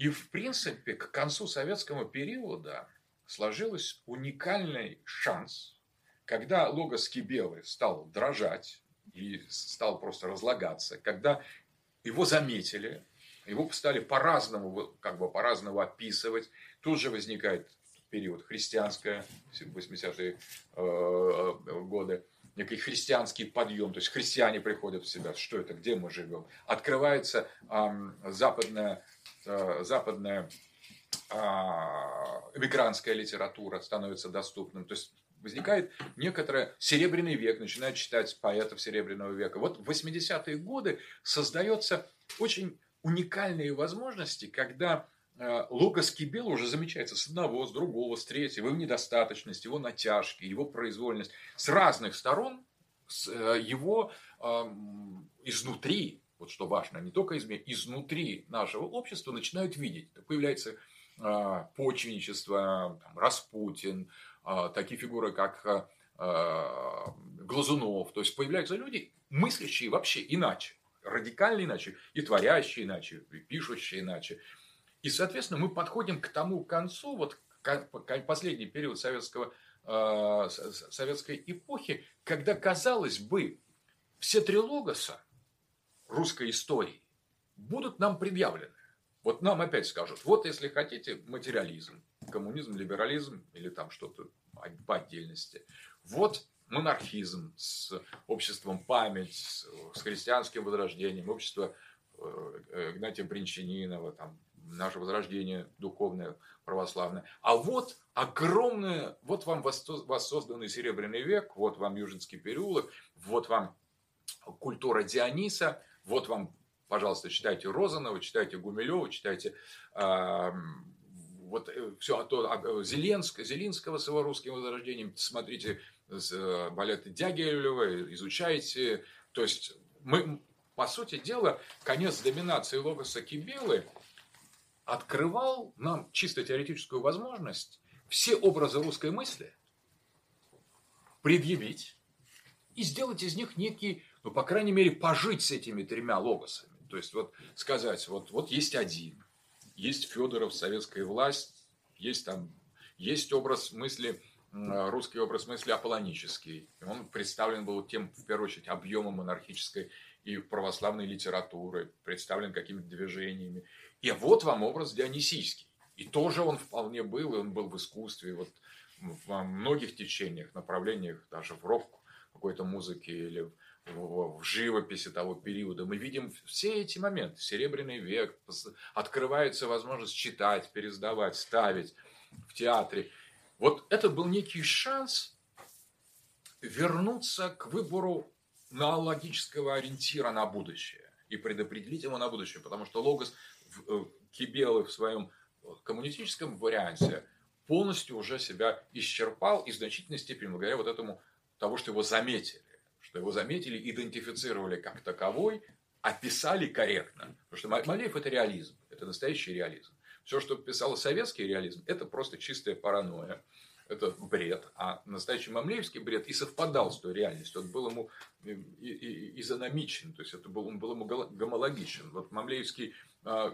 И, в принципе, к концу советского периода сложился уникальный шанс, когда логос Кибелы стал дрожать и стал просто разлагаться, когда его заметили, его стали по-разному, как бы по-разному описывать, тут же возникает период христианское, 80-е э, годы, некий христианский подъем, то есть христиане приходят в себя, что это, где мы живем. Открывается э, западная, э, западная а, эмигрантская литература становится доступным. То есть возникает некоторое серебряный век, начинают читать поэтов серебряного века. Вот в 80-е годы создается очень уникальные возможности, когда э, Логос Кибел уже замечается с одного, с другого, с третьего, его недостаточность, его натяжки, его произвольность. С разных сторон э, его э, изнутри, вот что важно, не только изме, изнутри нашего общества начинают видеть. Появляется а, почвенничество, там, Распутин, а, такие фигуры, как а, Глазунов. То есть появляются люди, мыслящие вообще иначе, радикально иначе, и творящие иначе, и пишущие иначе. И, соответственно, мы подходим к тому концу, вот последний период советского, советской эпохи, когда, казалось бы, все три логоса русской истории будут нам предъявлены. Вот нам опять скажут, вот если хотите, материализм, коммунизм, либерализм или там что-то по отдельности. Вот монархизм с обществом память, с христианским возрождением, общество э, Игнатия Бринчанинова, там, наше возрождение духовное, православное. А вот огромное, вот вам воссозданный Серебряный век, вот вам Южинский переулок, вот вам культура Диониса, вот вам пожалуйста, читайте Розанова, читайте Гумилева, читайте э, вот все а то а, Зеленск, Зелинского с его русским возрождением, смотрите э, балеты Дягилева, изучайте. То есть мы, по сути дела, конец доминации Логоса Кибелы открывал нам чисто теоретическую возможность все образы русской мысли предъявить и сделать из них некий, ну, по крайней мере, пожить с этими тремя логосами. То есть вот сказать, вот, вот есть один, есть Федоров, советская власть, есть там, есть образ мысли, русский образ мысли аполлонический. Он представлен был тем, в первую очередь, объемом монархической и православной литературы, представлен какими-то движениями. И вот вам образ дионисийский. И тоже он вполне был, и он был в искусстве, вот во многих течениях, направлениях, даже в рок какой-то музыки или в живописи того периода. Мы видим все эти моменты. Серебряный век, открывается возможность читать, пересдавать, ставить в театре. Вот это был некий шанс вернуться к выбору ноологического ориентира на будущее и предопределить его на будущее, потому что Логос э, Кибелы в своем коммунистическом варианте полностью уже себя исчерпал и в значительной степени благодаря вот этому того, что его заметили что его заметили, идентифицировали как таковой, описали корректно. Потому что Малеев – это реализм, это настоящий реализм. Все, что писал советский реализм, это просто чистая паранойя. Это бред. А настоящий мамлеевский бред и совпадал с той реальностью. Он был ему изономичен, то есть это был, он был ему гомологичен. Вот мамлеевские а,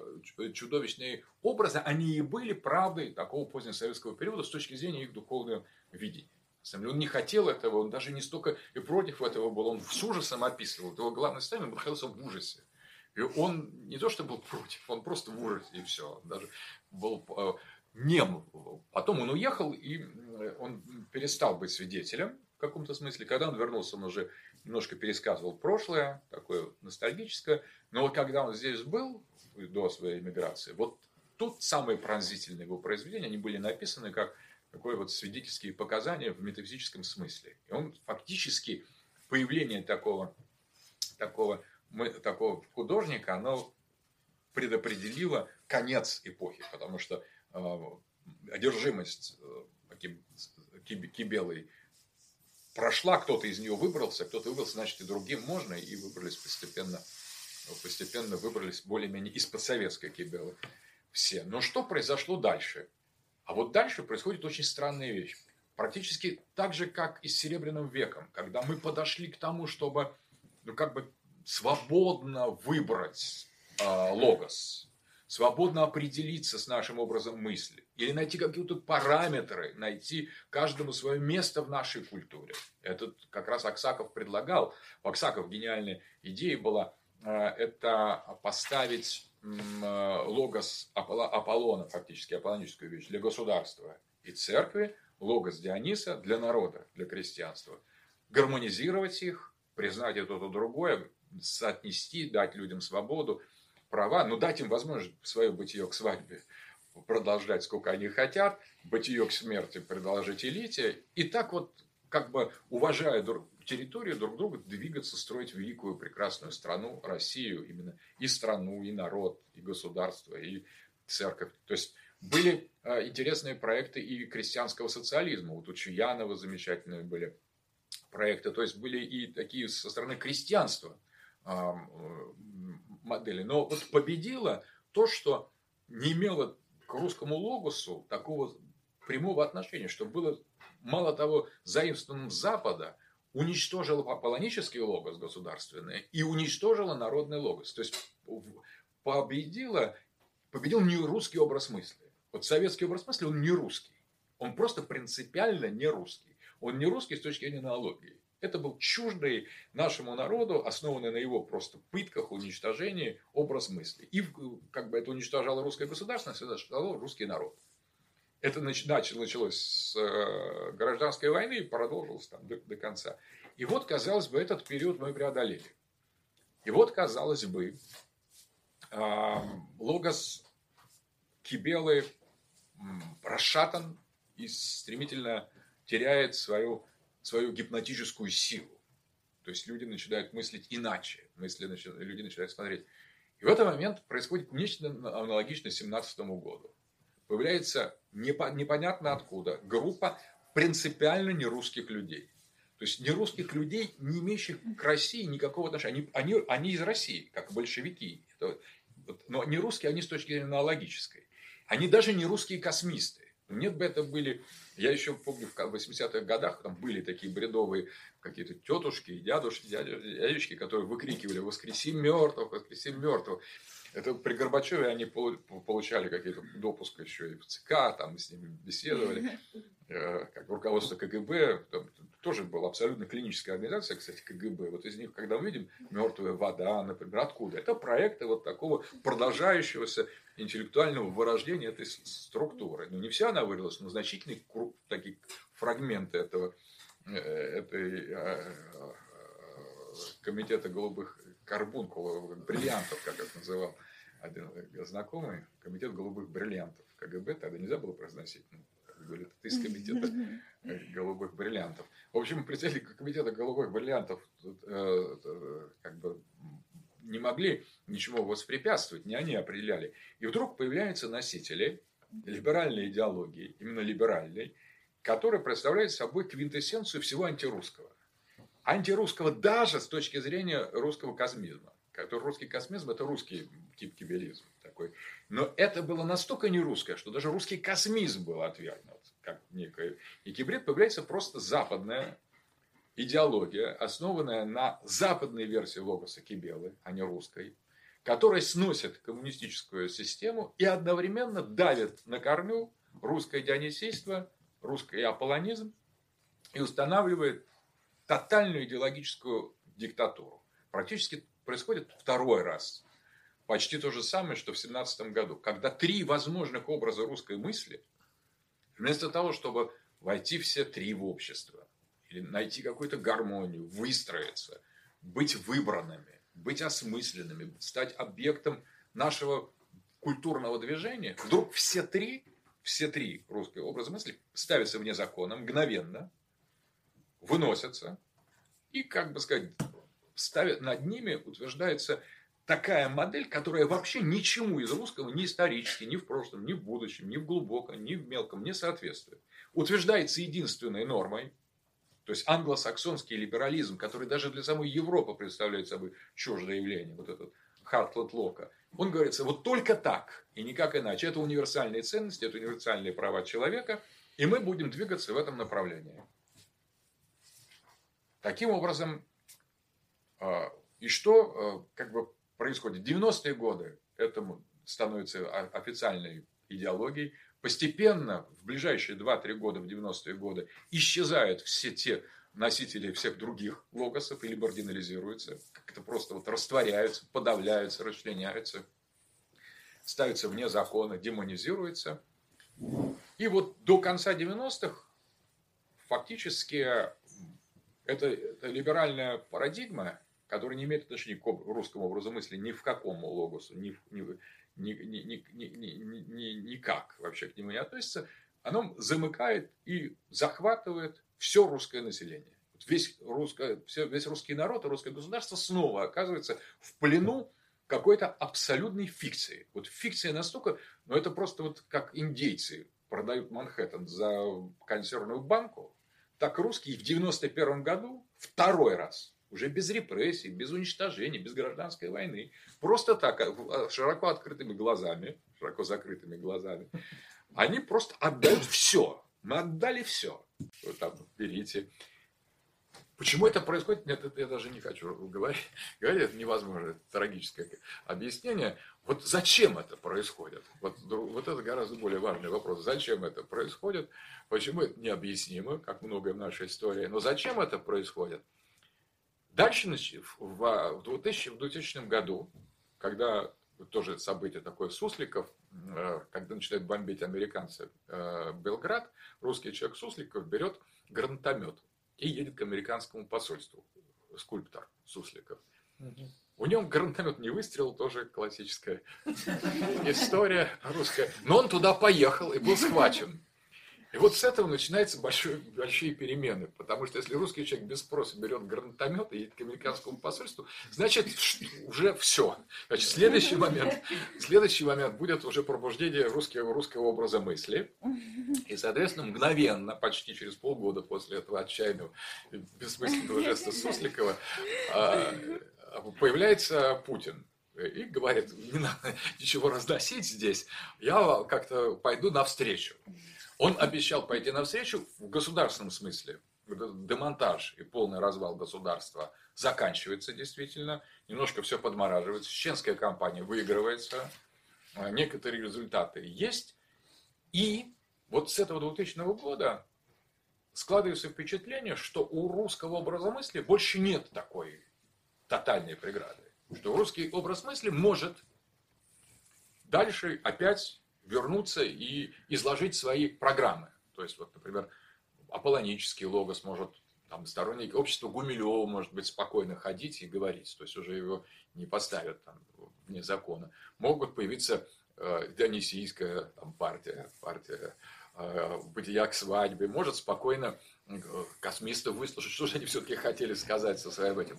чудовищные образы, они и были правдой такого позднесоветского периода с точки зрения их духовного видения. Он не хотел этого, он даже не столько и против этого был, он с ужасом описывал. Его главный ставин находился в ужасе. И он не то, что был против, он просто в ужасе, и все. Даже был э, нем. Потом он уехал, и он перестал быть свидетелем в каком-то смысле. Когда он вернулся, он уже немножко пересказывал прошлое, такое ностальгическое. Но вот когда он здесь был, до своей эмиграции, вот тут самые пронзительные его произведения, они были написаны как такое вот свидетельские показания в метафизическом смысле. И он фактически, появление такого, такого, такого художника, оно предопределило конец эпохи, потому что э, одержимость э, Кибелой прошла, кто-то из нее выбрался, кто-то выбрался, значит и другим можно, и выбрались постепенно, постепенно выбрались более-менее из подсоветской Кибелы все. Но что произошло дальше? А вот дальше происходит очень странная вещь. Практически так же, как и с Серебряным веком, когда мы подошли к тому, чтобы ну, как бы свободно выбрать э, логос, свободно определиться с нашим образом мысли, или найти какие-то параметры, найти каждому свое место в нашей культуре. Это как раз Аксаков предлагал. У Аксаков гениальная идея была э, это поставить логос Аполлона, фактически аполлоническую вещь, для государства и церкви, логос Диониса для народа, для крестьянства. Гармонизировать их, признать это то другое, соотнести, дать людям свободу, права, но дать им возможность свое бытие к свадьбе продолжать, сколько они хотят, бытие к смерти продолжать элите, и так вот, как бы уважая друг, территорию друг друга, двигаться, строить великую прекрасную страну, Россию, именно и страну, и народ, и государство, и церковь. То есть были э, интересные проекты и крестьянского социализма. Вот у Чуянова замечательные были проекты. То есть были и такие со стороны крестьянства э, модели. Но вот победило то, что не имело к русскому логосу такого прямого отношения, что было, мало того, заимствованным Запада, уничтожило аполлонический логос государственный и уничтожило народный логос. То есть победило, победил не русский образ мысли. Вот советский образ мысли, он не русский. Он просто принципиально не русский. Он не русский с точки зрения аналогии. Это был чуждый нашему народу, основанный на его просто пытках, уничтожении образ мысли. И как бы это уничтожало русское государство, уничтожало русский народ. Это началось с э, гражданской войны и продолжилось там до, до конца. И вот, казалось бы, этот период мы преодолели. И вот, казалось бы, логос Кибелы расшатан и стремительно теряет свою свою гипнотическую силу. То есть люди начинают мыслить иначе, мысли начинают, люди начинают смотреть. И в этот момент происходит нечто аналогичное 17 году. Появляется непонятно откуда группа принципиально нерусских людей. То есть нерусских людей, не имеющих к России никакого отношения. Они, они, они из России, как большевики. Но не русские, они с точки зрения аналогической. Они даже не русские космисты. Нет бы это были... Я еще помню, в 80-х годах там были такие бредовые какие-то тетушки и дядушки, дядечки, которые выкрикивали «Воскреси мертвых! Воскреси мертвых!» Это при Горбачеве они получали какие-то допуск еще и в ЦК, там мы с ними беседовали. Э, как руководство КГБ, там, тоже была абсолютно клиническая организация, кстати, КГБ. Вот из них, когда мы видим мертвая вода, например, откуда? Это проекты вот такого продолжающегося интеллектуального вырождения этой структуры. Ну, не вся она вырвалась, но значительные такие фрагменты этого, э, этой э, комитета голубых карбункулов, бриллиантов, как это называл один знакомый, комитет голубых бриллиантов КГБ, тогда нельзя было произносить, ну, говорит, ты из комитета голубых бриллиантов. В общем, представители комитета голубых бриллиантов тут, э, э, как бы не могли ничего воспрепятствовать, не они определяли. И вдруг появляются носители либеральной идеологии, именно либеральной, которая представляет собой квинтэссенцию всего антирусского. Антирусского даже с точки зрения русского космизма. Который русский космизм – это русский тип киберизм такой. Но это было настолько не русское, что даже русский космизм был отвергнут. Как некое. И кибрид появляется просто западная идеология, основанная на западной версии логоса Кибелы, а не русской, которая сносит коммунистическую систему и одновременно давит на корню русское дионисейство, русский аполлонизм и устанавливает тотальную идеологическую диктатуру. Практически происходит второй раз. Почти то же самое, что в 17 году, когда три возможных образа русской мысли, вместо того, чтобы войти все три в общество, или найти какую-то гармонию, выстроиться, быть выбранными, быть осмысленными, стать объектом нашего культурного движения, вдруг все три, все три русские образа мысли ставятся вне закона мгновенно, выносятся, и, как бы сказать, ставят над ними, утверждается такая модель, которая вообще ничему из русского ни исторически, ни в прошлом, ни в будущем, ни в глубоком, ни в мелком не соответствует. Утверждается единственной нормой, то есть англосаксонский либерализм, который даже для самой Европы представляет собой чуждое явление, вот этот Хартлет Лока, он говорится, вот только так и никак иначе. Это универсальные ценности, это универсальные права человека, и мы будем двигаться в этом направлении. Таким образом, а, и что а, как бы происходит? 90-е годы это становится официальной идеологией. Постепенно, в ближайшие 2-3 года, в 90-е годы, исчезают все те носители всех других логосов или маргинализируются, как-то просто вот растворяются, подавляются, расчленяются, ставятся вне закона, демонизируются. И вот до конца 90-х фактически это, это либеральная парадигма, которая не имеет отношения к русскому образу мысли ни в каком логосу, ни, ни, ни, ни, ни, ни, ни, ни, никак вообще к нему не относится, оно замыкает и захватывает все русское население. Весь, русско, весь русский народ и русское государство снова оказывается в плену какой-то абсолютной фикции. Вот фикция настолько, ну это просто вот как индейцы продают Манхэттен за консервную банку, так русские в 91 году второй раз, уже без репрессий, без уничтожения, без гражданской войны, просто так, а, широко открытыми глазами, широко закрытыми глазами, они просто отдают все. Мы отдали все. Вот там, берите. Почему это происходит? Нет, это я даже не хочу говорить. [LAUGHS] Говорить это невозможно. Это трагическое объяснение. Вот зачем это происходит? Вот, вот это гораздо более важный вопрос. Зачем это происходит? Почему это необъяснимо, как многое в нашей истории. Но зачем это происходит? Дальше, в 2000, в 2000 году, когда тоже событие такое Сусликов, э, когда начинают бомбить американцы э, Белград, русский человек Сусликов берет гранатомет и едет к американскому посольству, скульптор Сусликов. У него гранатомет не выстрелил, тоже классическая [LAUGHS] история русская. Но он туда поехал и был схвачен. И вот с этого начинаются большие, большие перемены. Потому что если русский человек без спроса берет гранатомет и едет к американскому посольству, значит, [LAUGHS] уже все. Значит, следующий момент, следующий момент будет уже пробуждение русского, русского образа мысли. И, соответственно, мгновенно, почти через полгода после этого отчаянного бессмысленного жеста Сусликова, а, появляется Путин и говорит, не надо ничего разносить здесь, я как-то пойду навстречу. Он обещал пойти навстречу в государственном смысле. Демонтаж и полный развал государства заканчивается действительно. Немножко все подмораживается. Чеченская кампания выигрывается. А, некоторые результаты есть. И вот с этого 2000 года складывается впечатление, что у русского образа мысли больше нет такой тотальной преграды. Что русский образ мысли может дальше опять вернуться и изложить свои программы. То есть, вот, например, аполлонический логос может, там, сторонник общества Гумилева может быть спокойно ходить и говорить, то есть уже его не поставят там, вне закона. Могут появиться э, Дионисийская там, партия, партия э, бытия к свадьбе, может спокойно э, космистов выслушать, что же они все-таки хотели сказать со своим этим.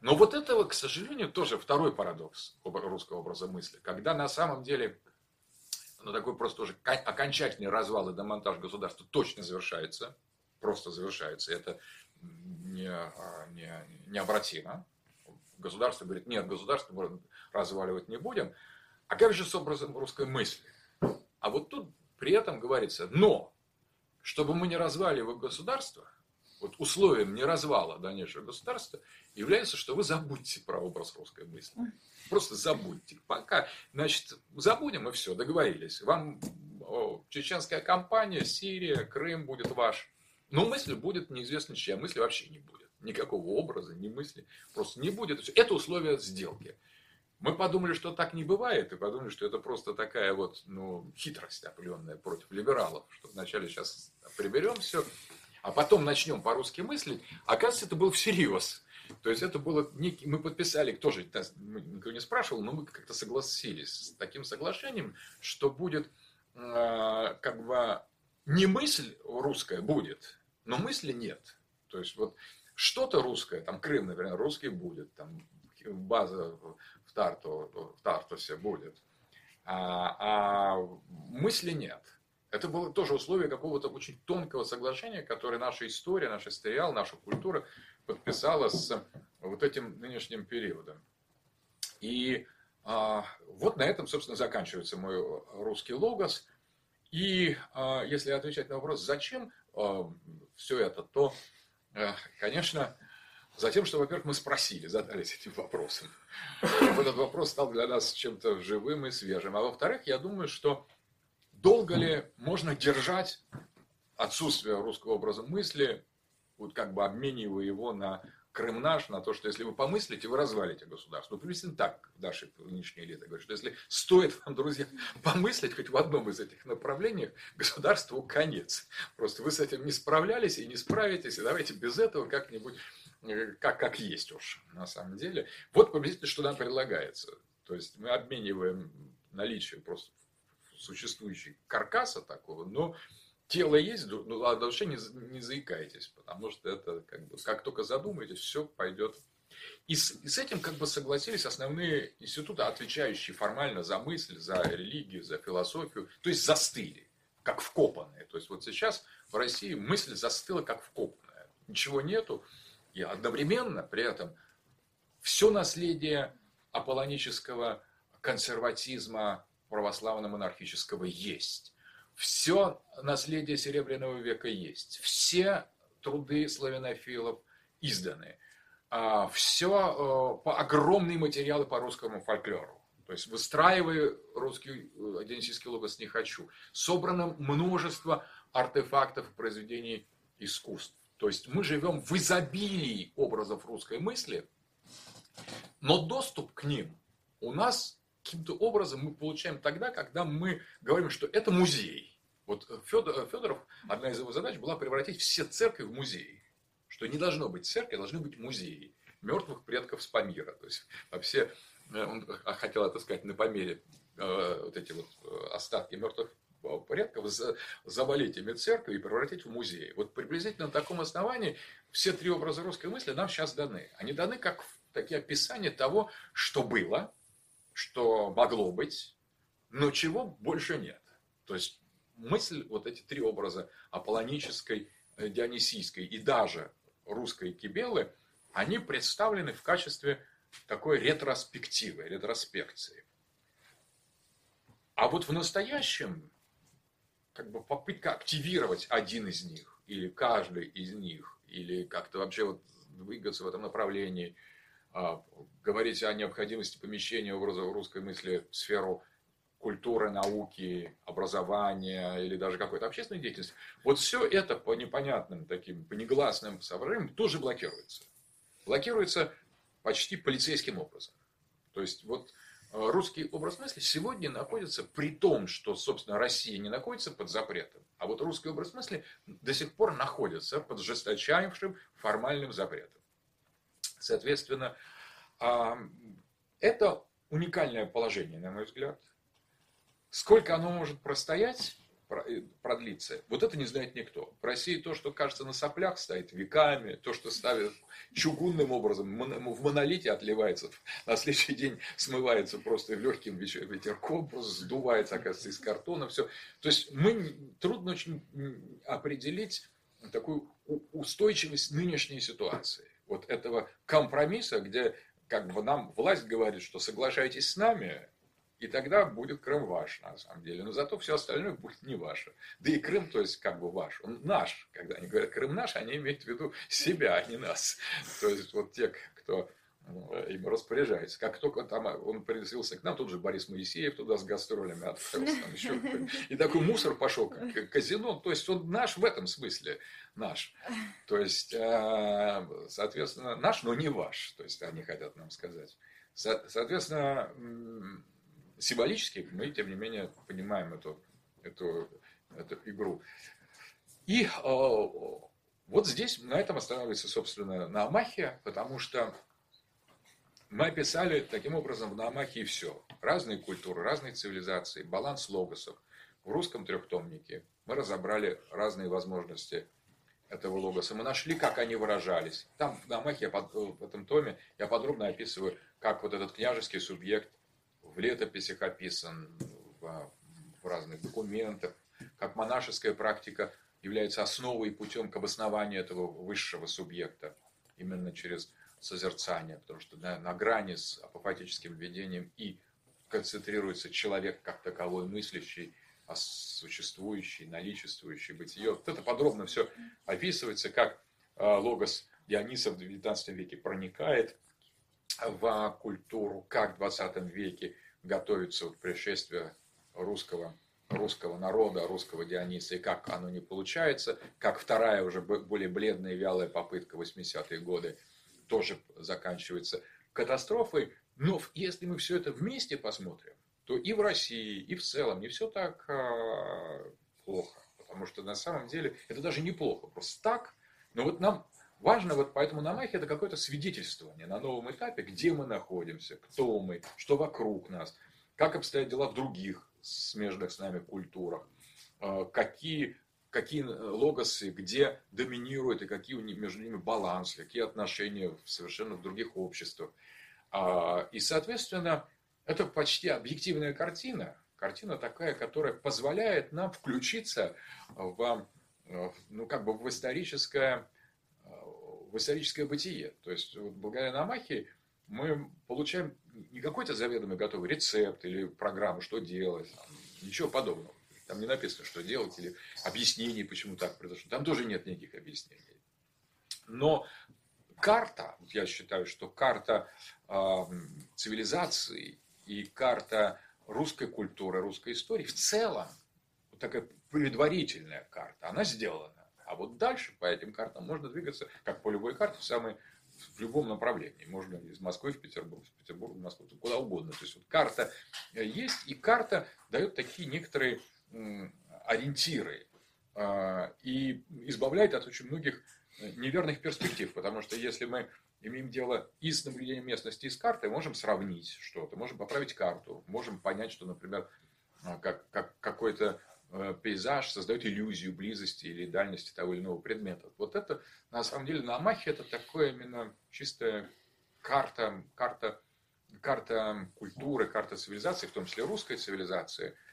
Но вот этого, к сожалению, тоже второй парадокс русского образа мысли, когда на самом деле но такой просто уже окончательный развал и демонтаж государства точно завершается, просто завершается, это не, а, не, необратимо. Государство говорит, нет, государство мы разваливать не будем. А как же с образом русской мысли? А вот тут при этом говорится, но, чтобы мы не разваливали государство, вот условием не развала дальнейшего государства является, что вы забудьте про образ русской мысли. Просто забудьте. Пока, значит, забудем и все, договорились. Вам о, чеченская кампания, Сирия, Крым будет ваш. Но мысль будет неизвестно чья, мысли вообще не будет. Никакого образа, ни мысли просто не будет. Это условие сделки. Мы подумали, что так не бывает, и подумали, что это просто такая вот ну, хитрость определенная против либералов, что вначале сейчас приберем все, а потом начнем по-русски мыслить. Оказывается, это был всерьез. То есть это было некий, мы подписали, тоже никто не спрашивал, но мы как-то согласились с таким соглашением, что будет э, как бы не мысль русская будет, но мысли нет. То есть вот что-то русское, там Крым, например, русский будет, там база в, Тарту, в Тартусе будет, а, а мысли нет. Это было тоже условие какого-то очень тонкого соглашения, которое наша история, наш историал, наша культура подписала с вот этим нынешним периодом. И а, вот на этом, собственно, заканчивается мой русский логос. И а, если отвечать на вопрос, зачем а, все это, то, а, конечно, Затем, что, во-первых, мы спросили, задались этим вопросом. Этот вопрос стал для нас чем-то живым и свежим. А во-вторых, я думаю, что долго ли можно держать отсутствие русского образа мысли, вот как бы обменивая его на Крым наш, на то, что если вы помыслите, вы развалите государство. Ну, приблизительно так наши нынешние элиты говорят, что если стоит вам, друзья, [LAUGHS] помыслить хоть в одном из этих направлений, государству конец. Просто вы с этим не справлялись и не справитесь, и давайте без этого как-нибудь, э, как, как есть уж, на самом деле. Вот приблизительно, что нам предлагается. То есть мы обмениваем наличие просто существующей каркаса такого, но тело есть, ну, а душе не, не заикайтесь, потому что это как бы, как только задумаетесь, все пойдет. И с, и с этим как бы согласились основные институты, отвечающие формально за мысль, за религию, за философию, то есть застыли, как вкопанные. То есть вот сейчас в России мысль застыла как вкопанная. Ничего нету, и одновременно при этом все наследие аполлонического консерватизма православно-монархического есть все наследие Серебряного века есть. Все труды славянофилов изданы. А, все э, по огромные материалы по русскому фольклору. То есть выстраивая русский э, денисийский логос не хочу. Собрано множество артефактов произведений искусств. То есть мы живем в изобилии образов русской мысли, но доступ к ним у нас каким-то образом мы получаем тогда, когда мы говорим, что это музей. Вот Федор, Федоров, одна из его задач была превратить все церкви в музеи. Что не должно быть церкви, а должны быть музеи мертвых предков с Памира. То есть вообще э, он хотел отыскать на Памире э, вот эти вот э, остатки мертвых предков, завалить ими церковь и превратить в музей. Вот приблизительно на таком основании все три образа русской мысли нам сейчас даны. Они даны как такие описания того, что было, что могло быть, но чего больше нет. То есть мысль, вот эти три образа аполлонической, э, дионисийской и даже русской кибелы, они представлены в качестве такой ретроспективы, ретроспекции. А вот в настоящем, как бы попытка активировать один из них, или каждый из них, или как-то вообще вот двигаться в этом направлении – говорить о необходимости помещения образа русской мысли в сферу культуры, науки, образования или даже какой-то общественной деятельности, вот все это по непонятным таким, по негласным соображениям тоже блокируется. Блокируется почти полицейским образом. То есть вот э, русский образ мысли сегодня находится при том, что, собственно, Россия не находится под запретом, а вот русский образ мысли до сих пор находится под жесточайшим формальным запретом. Соответственно, это уникальное положение, на мой взгляд. Сколько оно может простоять, э, продлиться, вот это не знает никто. В России то, что кажется на соплях, стоит веками, то, что ставят чугунным образом, в монолите отливается, на следующий день смывается просто легким ветерком, просто сдувается, оказывается, из картона, все. То есть мы трудно очень определить такую устойчивость нынешней ситуации вот этого компромисса, где как бы нам власть говорит, что соглашайтесь с нами, и тогда будет Крым ваш, на самом деле. Но зато все остальное будет не ваше. Да и Крым, то есть, как бы ваш. Он наш. Когда они говорят Крым наш, они имеют в виду себя, а не нас. То есть, вот те, кто им распоряжается. Как только там он присоединился к нам, тут же Борис Моисеев туда с гастролями отправился. Там еще и такой мусор пошел, как казино. То есть он наш в этом смысле. Наш. То есть, а, соответственно, наш, но не ваш. То есть они хотят нам сказать. Соответственно, символически мы, тем не менее, понимаем эту, эту, эту игру. И э, вот здесь на этом останавливается, собственно, Наамахия, потому что мы описали таким образом в Наамахии все. Разные культуры, разные цивилизации, баланс логосов. В русском трехтомнике мы разобрали разные возможности этого логоса. Мы нашли, как они выражались. Там в Наамахе, в этом томе, я подробно описываю, как вот этот княжеский субъект в летописях описан, в, в разных документах, как монашеская практика является основой и путем к обоснованию этого высшего субъекта именно через созерцание, потому что на, на грани с апофатическим видением и концентрируется человек как таковой мыслящий, существующий, наличествующий бытие. Вот это подробно все описывается, как э, логос Диониса в XIX веке проникает в культуру, как в 20 веке готовится вот пришествие русского, русского народа, русского Диониса, и как оно не получается, как вторая уже более бледная и вялая попытка 80-е годы тоже заканчивается катастрофой. Но если мы все это вместе посмотрим, то и в России, и в целом не все так а, плохо. Потому что на самом деле это даже неплохо. Просто так. Но вот нам важно, вот поэтому на Махе это какое-то свидетельствование на новом этапе, где мы находимся, кто мы, что вокруг нас, как обстоят дела в других смежных с нами культурах, а, какие какие э, логосы, где доминируют и какие между ними баланс, какие отношения в совершенно других обществах. А, и, соответственно, это почти объективная картина. Картина такая, которая позволяет нам включиться в, э, ну, как бы в историческое, э, в историческое бытие. То есть, вот, благодаря Намахе мы получаем не какой-то заведомо готовый рецепт или программу, что делать, ничего подобного. Там не написано, что делать, или объяснений, почему так произошло. Там тоже нет никаких объяснений. Но карта, я считаю, что карта э, цивилизации и карта русской культуры, русской истории в целом, вот такая предварительная карта, она сделана. А вот дальше по этим картам можно двигаться, как по любой карте, в, самой, в любом направлении. Можно из Москвы в Петербург, из Петербурга в Москву, куда угодно. То есть вот карта есть, и карта дает такие некоторые ориентиры а, и избавляет от очень многих э, неверных перспектив, потому что если мы имеем дело и с наблюдением местности, и с картой, можем сравнить что-то, можем поправить карту, можем понять, что, например, а, как, как какой-то э, пейзаж создает иллюзию близости или дальности того или иного предмета. Вот это, на самом деле, на Амахе это такое именно чистая карта, карта, карта культуры, карта цивилизации, в том числе русской цивилизации –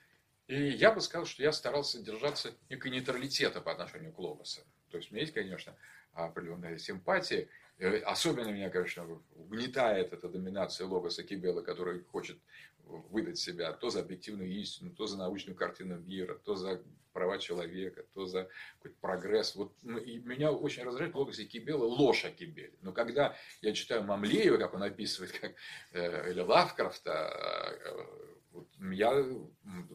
и я бы сказал, что я старался держаться некой нейтралитета по отношению к Логосу. То есть у меня есть, конечно, определенная симпатия. Э, особенно меня, конечно, угнетает эта доминация Логоса Кибела, который хочет выдать себя то за объективную истину, то за научную картину мира, то за права человека, то за какой-то прогресс. Вот, ну, и меня очень раздражает логос Кибела, ложь о Кибеле. Но когда я читаю Мамлеева, как он описывает, как, э, или Лавкрафта, э, я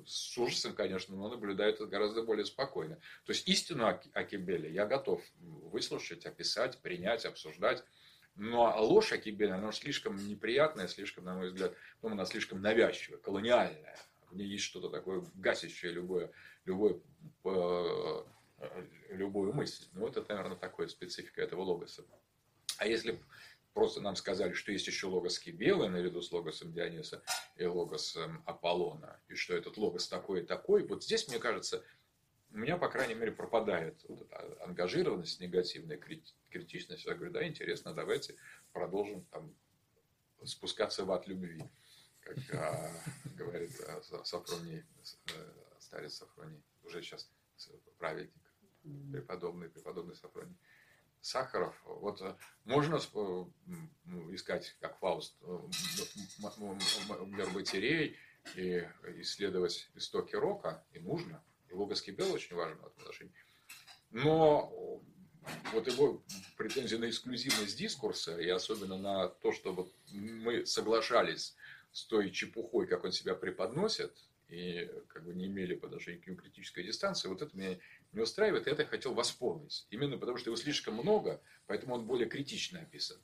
с ужасом, конечно, но наблюдаю это гораздо более спокойно. То есть истину о, о Кибеле я готов выслушать, описать, принять, обсуждать. Но ложь о Кибеле, она слишком неприятная, слишком, на мой взгляд, ну, она слишком навязчивая, колониальная. В ней есть что-то такое гасящее любое, любое, э, любую мысль. Ну, вот это, наверное, такая специфика этого логоса. А если просто нам сказали, что есть еще логос Кибелы наряду с логосом Диониса и логосом Аполлона, и что этот логос такой и такой. Вот здесь, мне кажется, у меня, по крайней мере, пропадает вот эта ангажированность, негативная критичность. Я говорю, да, интересно, давайте продолжим там, спускаться в ад любви, как а, говорит а, Сафроний, э, старец Сафроний, уже сейчас праведник, преподобный, преподобный Сафроний. Сахаров, вот э, можно э, искать, как Фауст, Гербатерей и исследовать истоки рока, и нужно. И Луговский Бел очень важен в этом отношении. Но вот его претензии на эксклюзивность дискурса и особенно на то, чтобы мы соглашались с той чепухой, как он себя преподносит, и как бы не имели по отношению к нему критической дистанции, вот это меня не устраивает, и это я хотел восполнить. Именно потому, что его слишком много, поэтому он более критично описан.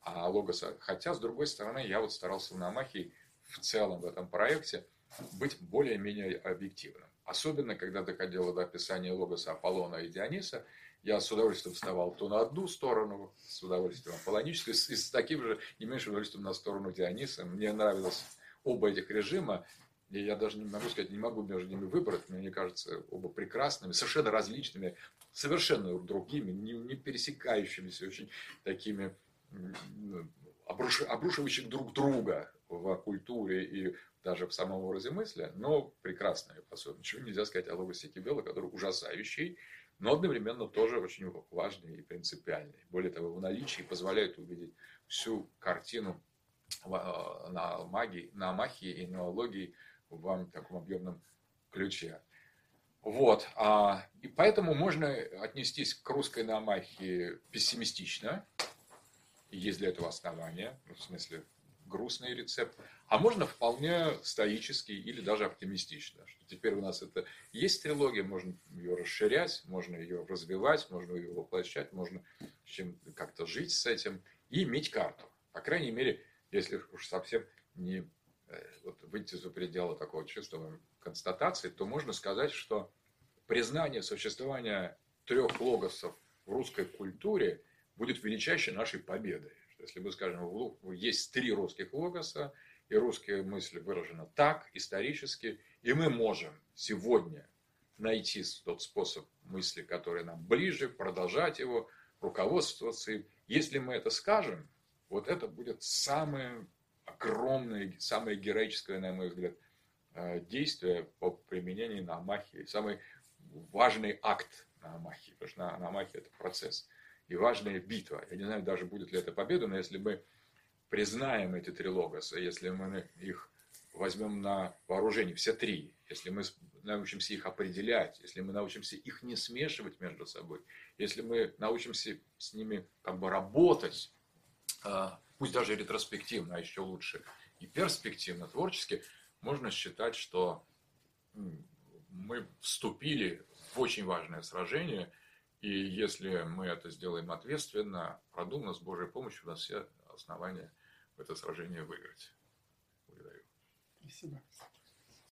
А Логоса, хотя, с другой стороны, я вот старался на Амахе в целом в этом проекте быть более-менее объективным. Особенно, когда доходило до описания Логоса Аполлона и Диониса, я с удовольствием вставал то на одну сторону, с удовольствием аполлоническую, и с таким же не меньшим удовольствием на сторону Диониса. Мне нравилось оба этих режима, и я даже не могу сказать, не могу между ними выбрать, мне кажется, оба прекрасными, совершенно различными, совершенно другими, не, не пересекающимися, очень такими ну, обруш, обрушивающих друг друга в культуре и даже в самом образе мысли, но прекрасные особенно. Ничего нельзя сказать о Логосе Кибела, который ужасающий, но одновременно тоже очень важный и принципиальный. Более того, в наличии позволяет увидеть всю картину э, на магии, на махии и на логии в таком объемном ключе. Вот. А, и поэтому можно отнестись к русской намахе пессимистично. Есть для этого основания, ну, в смысле грустный рецепт. А можно вполне стоически или даже оптимистично. Что теперь у нас это есть трилогия, можно ее расширять, можно ее развивать, можно ее воплощать, можно чем как-то жить с этим и иметь карту. По крайней мере, если уж совсем не вот выйти за пределы такого чувства констатации, то можно сказать, что признание существования трех логосов в русской культуре будет величайшей нашей победой. Если мы скажем, есть три русских логоса, и русская мысль выражена так, исторически, и мы можем сегодня найти тот способ мысли, который нам ближе, продолжать его, руководствоваться им. Если мы это скажем, вот это будет самое огромное, самое героическое, на мой взгляд, э, действие по применению на Амахе, самый важный акт на Амахе, потому что на, на Амахе это процесс, и важная битва. Я не знаю, даже будет ли это победа, но если мы признаем эти три логоса, если мы их возьмем на вооружение, все три, если мы научимся их определять, если мы научимся их не смешивать между собой, если мы научимся с ними как бы работать, а, пусть даже ретроспективно, а еще лучше, и перспективно, творчески, можно считать, что мы вступили в очень важное сражение, и если мы это сделаем ответственно, продуманно, с Божьей помощью, у нас все основания в это сражение выиграть. Благодарю. Спасибо.